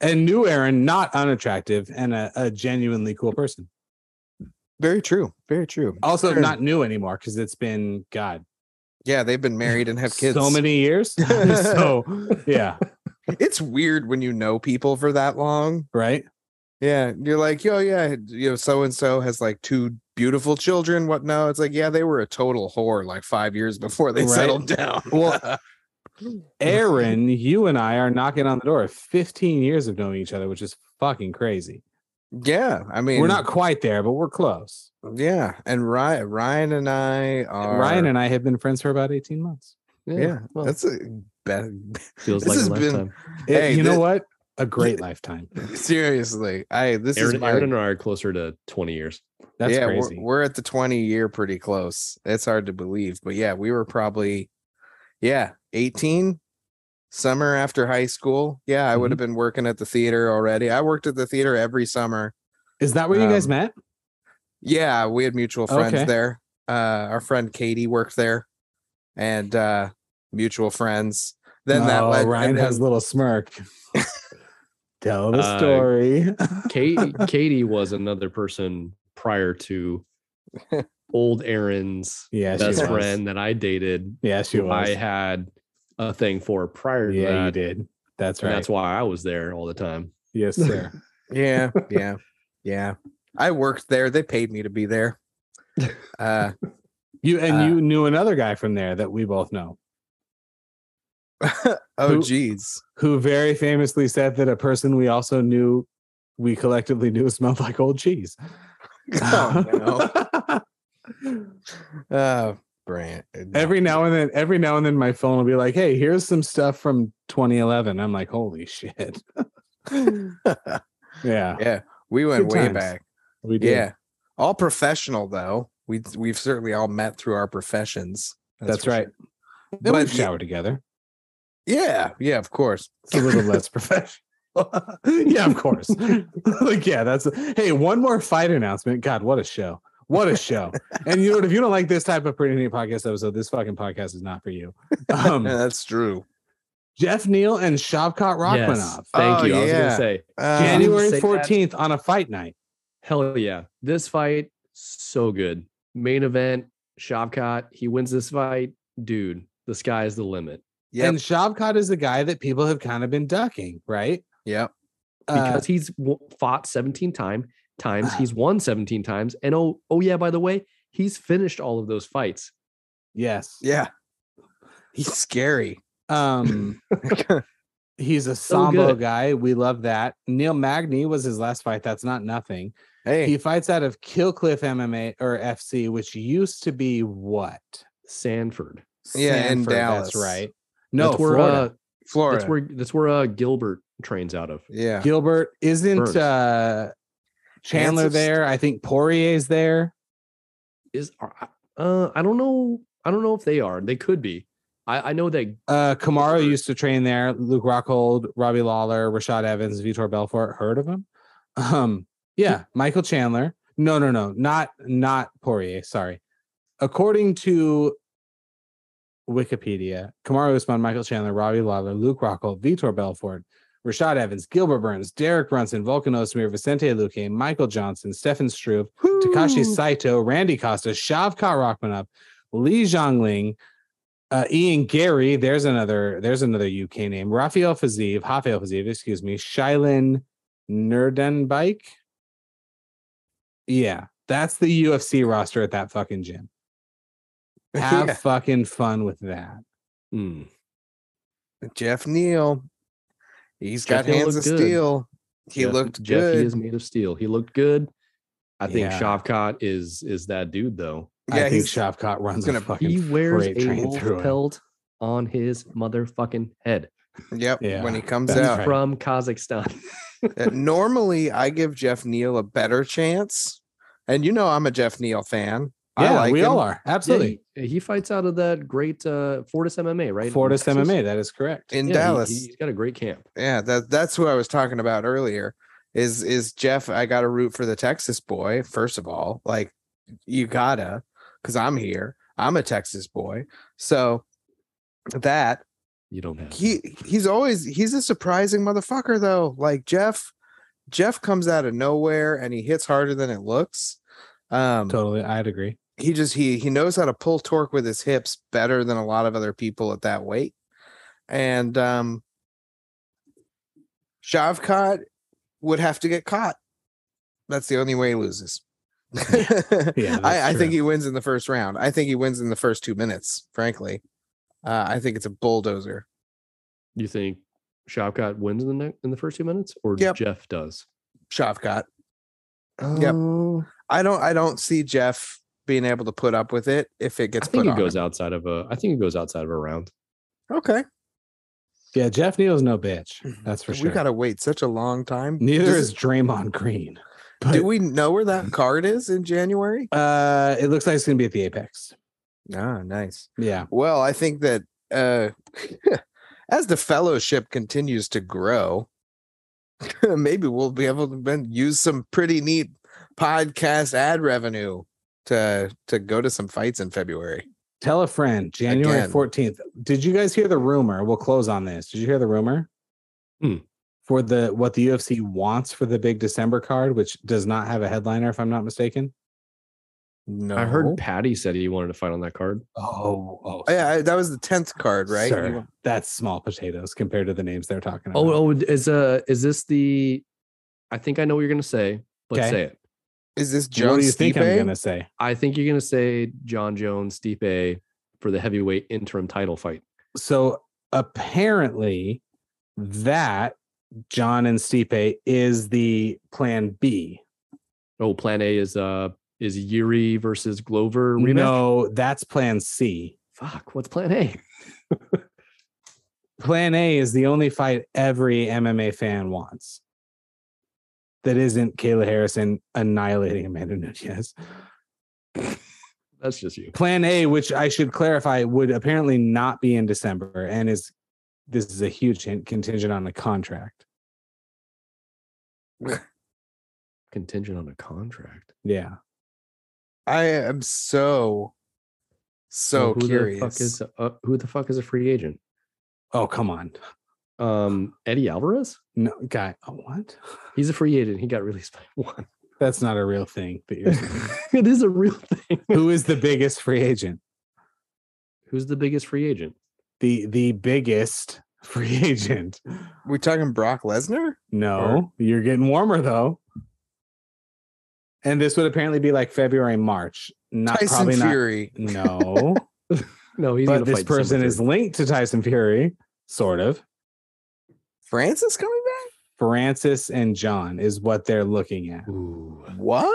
and new Aaron, not unattractive and a, a genuinely cool person. Very true. Very true. Also, not new anymore because it's been God Yeah, they've been married and have kids. so many years. so yeah, It's weird when you know people for that long. right. Yeah, you're like, yo, yeah, you know, so and so has like two beautiful children. What? No, it's like, yeah, they were a total whore like five years before they Right. settled down. Well, Aaron, you and I are knocking on the door of 15 years of knowing each other, which is fucking crazy. Yeah, I mean, we're not quite there, but we're close. Yeah, and Ryan, Ryan and I are Ryan and I have been friends for about 18 months. Yeah, well, that's a bad. feels this like a has been- lifetime. Hey, you know what? A great lifetime. Seriously, I this is Aaron, my Aaron and I are closer to 20 years. That's yeah, crazy. We're, we're at the 20 year pretty close. It's hard to believe, but yeah, we were probably yeah, 18 summer after high school. Yeah, I would Mm-hmm. have been working at the theater already. I worked at the theater every summer. Is that where you guys um, met? Yeah, we had mutual friends Okay. there. Uh our friend Katie worked there and uh mutual friends. Then that oh, led Ryan and has a little smirk. Tell the Uh, story. Kate, Katie was another person prior to old Aaron's Yeah, best friend that I dated. yeah, she was. I had a thing for prior to yeah, you that. did. That's and right. that's why I was there all the time. yes, sir. yeah, yeah, yeah. I worked there. They paid me to be there. Uh You and Uh, you knew another guy from there that we both know, oh Who- geez. who very famously said that a person we also knew, we collectively knew, smelled like old cheese. Oh Uh Brant. Uh, every now and then, every now and then, my phone will be like, "Hey, here's some stuff from 2011." I'm like, "Holy shit!" yeah, yeah, we went Good way times. back. we did. Yeah. All professional though. We we've certainly all met through our professions. That's for right. sure. Then But we've y- showered together. Yeah, yeah, of course. It's a little less professional. yeah, of course. like, yeah, that's hey, one more fight announcement. God, what a show. What a show. and you know what? If you don't like this type of pretty neat podcast episode, this fucking podcast is not for you. Um, That's true. Geoff Neal and Shavkat Rakhmonov. Yes, thank Oh, you. I was gonna say, Uh, January say that. 14th on a fight night. hell yeah, this fight so good. Main event, Shavkat, he wins this fight, dude. The sky is the limit Yep. And Shavkat is the guy that people have kind of been ducking, right? yep. Uh, because he's fought 17 time times. He's won 17 times, and oh, oh yeah, by the way, he's finished all of those fights. yes. Yeah. He's scary. Um, he's a So sambo good. guy. We love that. Neil Magny was his last fight. That's not nothing. hey, He fights out of Kill Cliff MMA or FC, which used to be what? Sanford. Yeah, in Sanford, Dallas. That's right. No, that's where Florida. uh, Florida. that's where that's where uh, Gilbert trains out of. yeah. Gilbert isn't Burns. uh Chandler Kansas? there. I think Poirier's there. Is uh, I don't know. I don't know if they are. They could be. I, I know that Uh Kamaru used to train there. Luke Rockhold, Robbie Lawler, Rashad Evans, Vitor Belfort. Heard of him? Um, yeah, Michael Chandler. No, no, no, not not Poirier. Sorry. According to Wikipedia, Kamaru Usman, Michael Chandler, Robbie Lawler, Luke Rockhold, Vitor Belfort, Rashad Evans, Gilbert Burns, Derek Brunson, Volkan Oezdemir, Vicente Luque, Michael Johnson, Stefan Struve, Takashi Saito, Randy Costa, Shavkat Rakhmonov, Lee Zhongling, uh, Ian Garry. There's another. There's another UK name. Raphael Fiziev, Rafael Fiziev, excuse me. Shylin Nerdenbike. Yeah, that's the UFC roster at that fucking gym. Have Yeah. fucking fun with that. Hmm. Geoff Neal. He's Geoff got Neal hands of good. steel. He Geoff- looked Geoff, good. he is made of steel. He looked good. I think Yeah. Shavkat is is that dude though. I yeah, think he's Shavkat runs gonna- a fucking He wears freight a train wolf through it. pelt on his motherfucking head. yep. Yeah, when he comes that's out, right. From Kazakhstan. Uh, normally I give Geoff Neal a better chance, and you know I'm a Geoff Neal fan. I Yeah, like we him. all are. Yeah, Absolutely. he, he fights out of that great uh, Fortis MMA, right? Fortis MMA, that is correct. in Yeah, Dallas. he's got a great camp. yeah, that that's who I was talking about earlier. Is is Geoff? I got to root for the Texas boy first of all. Like you gotta, because I'm here. I'm a Texas boy, so that You don't have. he he's always he's a surprising motherfucker though. Like Geoff, Geoff comes out of nowhere and he hits harder than it looks. Um, Totally. I'd agree. He just he he knows how to pull torque with his hips better than a lot of other people at that weight. And um Shavkat would have to get caught. That's the only way he loses. Yeah, that's I, I think he wins in the first round. I think he wins in the first two minutes, frankly. Uh, I think it's a bulldozer. You think Shavkat wins in the ne- in the first two minutes, or Yep. Geoff does? Shavkat. Yep. Oh, I don't I don't see Geoff being able to put up with it if it gets I think put it on goes outside of a. I think it goes outside of a round. Okay. Yeah, Geoff Neal's no bitch. That's for we sure. We gotta wait such a long time. Neither Does- is Draymond Green. But, do we know where that card is in January? uh it looks like it's gonna be at the Apex. Ah, nice. Yeah. Well, I think that uh as the fellowship continues to grow, maybe we'll be able to ben- use some pretty neat podcast ad revenue to to go to some fights in February. Tell a friend, January Again. 14th. Did you guys hear the rumor? We'll close on this. Did you hear the rumor? Hmm. For the what the UFC wants for the big December card, which does not have a headliner, if I'm not mistaken. No, I heard Paddy said he wanted to fight on that card. Oh, oh, Oh, yeah, I- that was the tenth card, right? Sir, that's small potatoes compared to the names they're talking about. Oh, oh, is uh, is this the? I think I know what you're gonna say. Let's Okay. say it. Is this Jon what do you think I'm Stipe? gonna say? I think you're gonna say Jon Jones, Stipe for the heavyweight interim title fight. So apparently, that Jon and Stipe is the plan B. Oh, Plan A is uh is Jiri versus Glover rematch. No, that's plan C. Fuck, what's Plan A? Plan A is the only fight every MMA fan wants. That isn't Kayla Harrison annihilating Amanda Nunes. That's just you. Plan A, which I should clarify, would apparently not be in December and is this is a huge hint, contingent on a contract. Contingent on a contract. Yeah. I am so so Well, who curious. The fuck is, uh, who the fuck is a free agent? Oh, come on. Um, Eddie Alvarez. No, guy. Oh, what? He's a free agent. He got released by one. That's not a real thing. That you're it is a real thing. Who is the biggest free agent? Who's the biggest free agent? The the biggest free agent. we talking Brock Lesnar? No, you're getting warmer though. And this would apparently be like February, March. Not Tyson probably Fury. not. No, No, he's but this fight person December is linked to Tyson Fury, sort of. Francis coming back? Francis and Jon is what they're looking at. Ooh. What?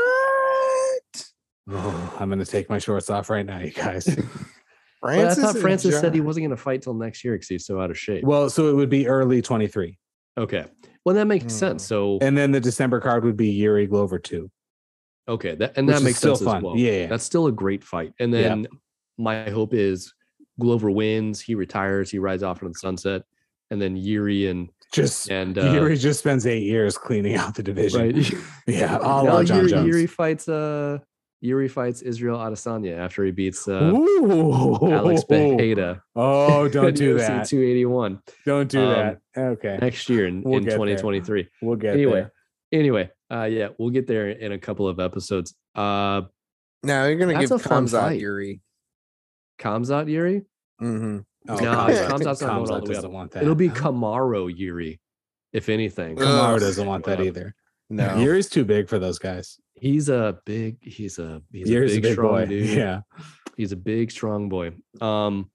I'm gonna take my shorts off right now, you guys. But I Francis thought and Francis said he wasn't going to fight till next year because he's so out of shape. well, so it would be early 23, okay, well that makes Hmm. sense. So and then the December card would be Jiri Glover too. okay, that and which that is makes still sense fun. as well. Yeah, yeah. that's still a great fight. And Yeah. then my hope is Glover wins, he retires, he rides off into the sunset, and then Jiri and Just and uh, Jiri just spends eight years cleaning out the division. right. Yeah, a No, la Jon Jiri, Jones. Jiri fights uh Jiri fights Israel Adesanya after he beats uh, Ooh. Alex Pereira. Oh, don't do that. 281 Don't do Um, that. Okay. next year in, We'll in get there. 2023. We'll get anyway, there. anyway, uh, yeah, we'll get there in a couple of episodes. Uh, Now you're gonna give a fun Khamzat fight. Jiri. Khamzat Jiri. Mm-hmm. Oh, No, Khamzat- Khamzat's not going all the way doesn't up. want that. It'll be Huh? Kamaru Jiri, if anything. Ugh. Doesn't want that either. No. Jiri's too big for those guys. He's a big. He's a he's Jiri's a big, strong boy. dude. Yeah. He's a big strong boy. Um,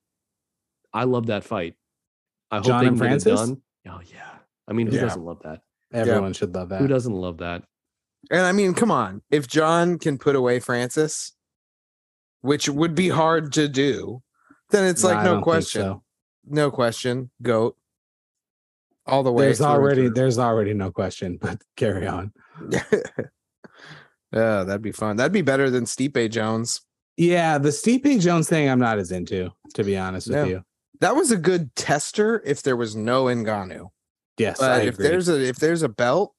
I love that fight. I hope Jon they and can get it Francis? done. Oh yeah. I mean, who Yeah. doesn't love that? Everyone should love that. Who doesn't love that? And I mean, come on. If Jon can put away Francis, which would be hard to do, then it's like I no question. so. No question. Goat. All the way. There's already there's already no question, but carry on. yeah, that'd be fun. That'd be better than Stipe Jones. Yeah, the Stipe Jones thing I'm not as into, to be honest with you. That was a good tester if there was no Ngannou. Yes, But if there's a if there's a belt,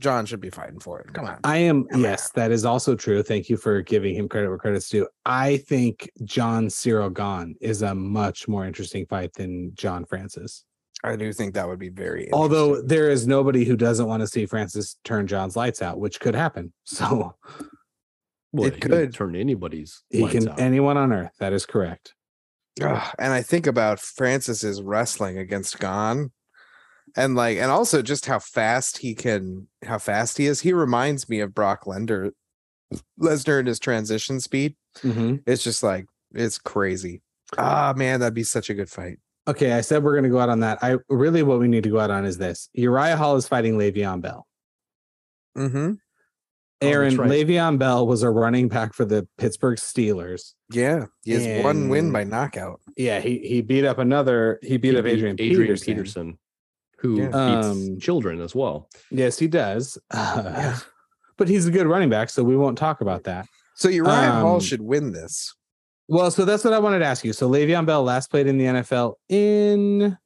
Jon should be fighting for it. Come on. I am Come yes, that is also true. Thank you for giving him credit where credit's due. I think Jon Ciryl Gane is a much more interesting fight than Jon Francis. I do think that would be very Although there is nobody who doesn't want to see Francis turn Jon's lights out, which could happen. So Well, It he could. turn anybody's. he lights can out. anyone on earth. That is correct. Ugh, and I think about Francis's wrestling against Gane, and like, and also just how fast he can, how fast he is. He reminds me of Brock Lesnar, Lesnar in his transition speed. Mhm. It's just like it's crazy. Ah, man, that'd be such a good fight. Okay, I said we're going to go out on that. I really what we need to go out on is this: Uriah Hall is fighting Le'Veon Bell. Mm-hmm. Oh, Aaron right. Le'Veon Bell was a running back for the Pittsburgh Steelers. Yeah, he has one win by knockout. Yeah, he he beat up another. He beat He up beat Adrian, Adrian Peterson. Peterson, who Yeah. beats Um, children as well. Yes, he does. Uh, Yeah. But he's a good running back, so we won't talk about that. So Uriah Hall Um, should win this. Well, so that's what I wanted to ask you. So Le'Veon Bell last played in the NFL in It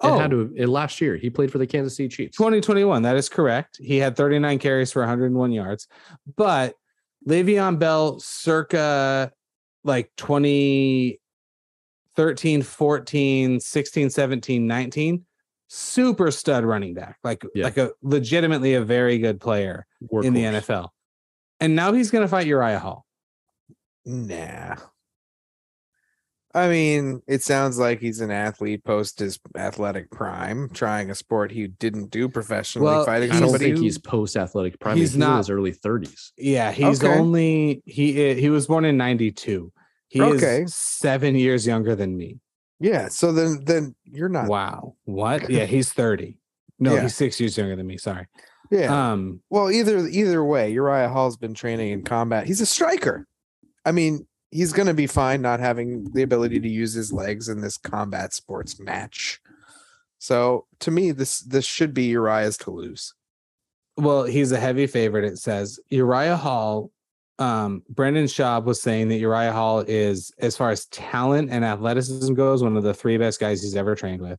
oh, had to. It, last year, he played for the Kansas City Chiefs. 2021. That is correct. He had 39 carries for 101 yards. But Le'Veon Bell circa like 2013, 14, 16, 17, 19, super stud running back. Like Yeah. like a legitimately a very good player in the NFL. And now he's going to fight Uriah Hall. Nah. I mean, it sounds like he's an athlete post his athletic prime, trying a sport he didn't do professionally, Well, fighting I don't somebody. think he's post athletic prime. He's He's, not in his early 30s. Yeah, he's Okay. only he he was born in 92. He Okay. is 7 years younger than me. Yeah. So then, then you're not. Wow. What? Yeah, he's 30. No, Yeah. he's 6 years younger than me, sorry. Yeah. Um well, either either way, Uriah Hall's been training in combat. He's a striker. I mean, he's going to be fine not having the ability to use his legs in this combat sports match. So to me, this this should be Uriah's to lose. well, he's a heavy favorite it says. Uriah Hall um Brendan Schaub was saying that Uriah Hall is as far as talent and athleticism goes one of the three best guys he's ever trained with.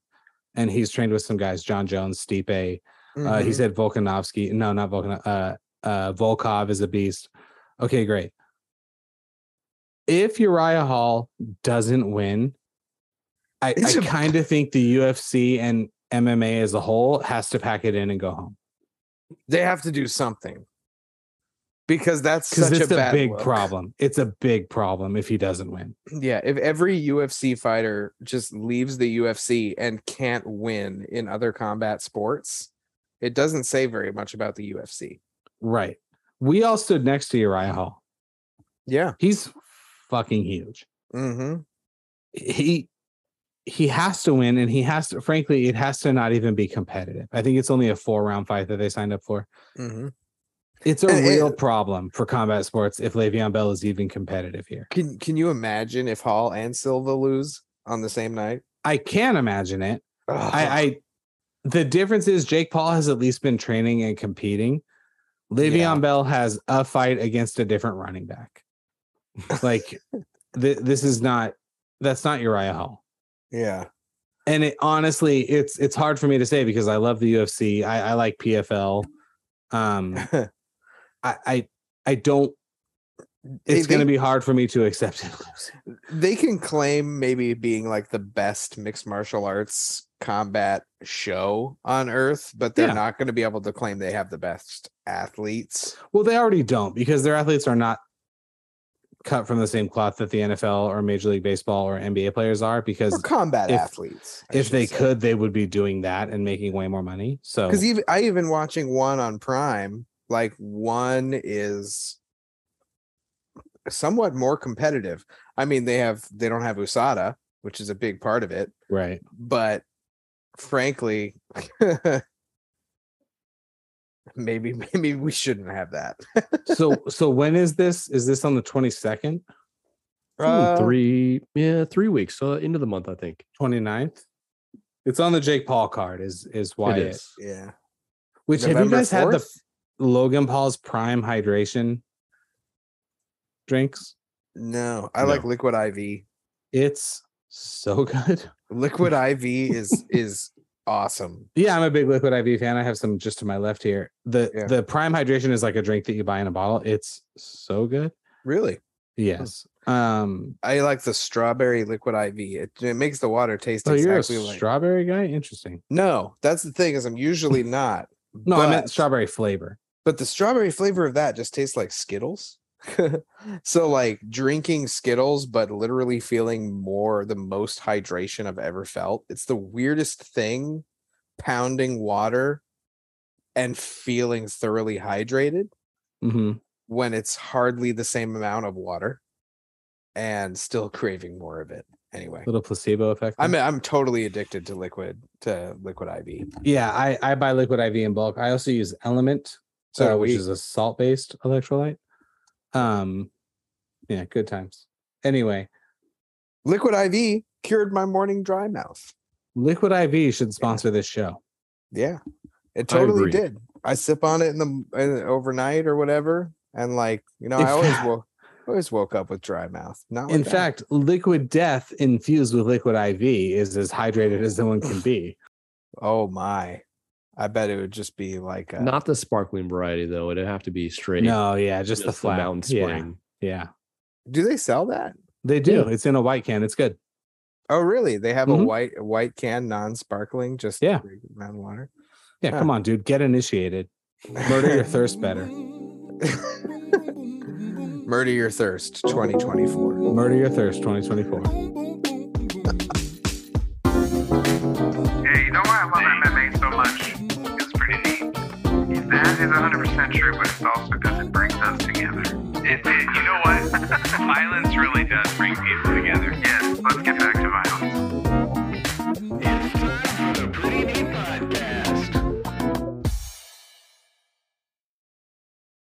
And he's trained with some guys, Jon Jones, Stipe, Uh, he Mhm. said Volkanovski. No, not Volkan. Uh, uh, Volkov is a beast. Okay, great. If Uriah Hall doesn't win, I, It's kind of think the UFC and MMA as a whole has to pack it in and go home they have to do something because that's such it's a a, big look. problem. It's a big problem if he doesn't win. Yeah, if every UFC fighter just leaves the UFC and can't win in other combat sports, it doesn't say very much about the UFC. Right. We all stood next to Uriah Hall. Yeah. He's fucking huge. Mm-hmm. he he has to win and he has to frankly it has to not even be competitive i think it's only a four round fight that they signed up for Mm-hmm. It's a And real problem for combat sports if Le'Veon Bell is even competitive here Can Can you imagine if Hall and Silva lose on the same night? i can imagine it i i the difference is jake paul has at least been training and competing Le'Veon Yeah. Bell has a fight against a different running back like th- this is not that's not Uriah Hall yeah. and it honestly it's it's hard for me to say because I love the UFC. I, I like PFL. Um I I, I don't it's gonna be hard for me to accept it. they can claim maybe being like the best mixed martial arts combat show on earth, but they're Yeah. not going to be able to claim they have the best athletes. Well, they already don't because their athletes are not cut from the same cloth that the NFL or Major League Baseball or NBA players are because Or combat if- athletes. I if they say. could, they would be doing that and making way more money. So because even I even watching one on Prime, like one is somewhat more competitive. I mean, they have they don't have USADA, which is a big part of it, right. but frankly, maybe maybe we shouldn't have that. So so when is this? Is this on the 22nd, Ooh, Uh, three, yeah, three weeks. So end of the month, I think 29th? It's on the Jake Paul card, is is why it it is. Yeah. Which have you November guys had the 4th? Logan Paul's Prime Hydration drinks? No, I like liquid IV. It's so good. Liquid IV is is awesome. Yeah, I'm a big Liquid IV fan. I have some just to my left here. The Yeah. the Prime Hydration is like a drink that you buy in a bottle. It's so good. Really. Yes. Um. I like the strawberry liquid IV. It, it makes the water taste So you're a exactly like strawberry guy. Interesting. No, that's the thing is I'm usually not. No, I meant strawberry flavor. But the strawberry flavor of that just tastes like Skittles. so like drinking Skittles, but literally feeling more the most hydration I've ever felt. It's the weirdest thing pounding water and feeling thoroughly hydrated hmm when it's hardly the same amount of water and still craving more of it. Anyway. Little placebo effect. I'm. I'm totally addicted to liquid to liquid IV. yeah, I I buy Liquid IV in bulk. I also use Element, So uh, which we. is a salt based electrolyte. Um, yeah, good times. Anyway, Liquid IV cured my morning dry mouth. Liquid IV should sponsor this show. Yeah, it totally agree. did. I sip on it in the in, overnight or whatever, and like you know, In I always fact- woke always woke up with dry mouth. Not like In that. fact, Liquid Death infused with Liquid IV is as hydrated as one can be. oh my, I bet it would just be like a, Not the sparkling variety though. It'd have to be straight. No, yeah, just, the flat mountain Yeah, spring. Yeah, Do they sell that? they do. Yeah. It's in a white can. It's good. Oh, really? They have a Mhm. white a white can, non-sparkling, just Yeah. mountain water. Yeah, Huh. come on, dude. Get initiated. Murder your thirst better. Murder your thirst, 2024. Murder your thirst 2024. Yeah, you know why I love MMA that is 100% true, but it's also because it brings us together. It, it, you know what? Violence really does bring people together. Yes, let's get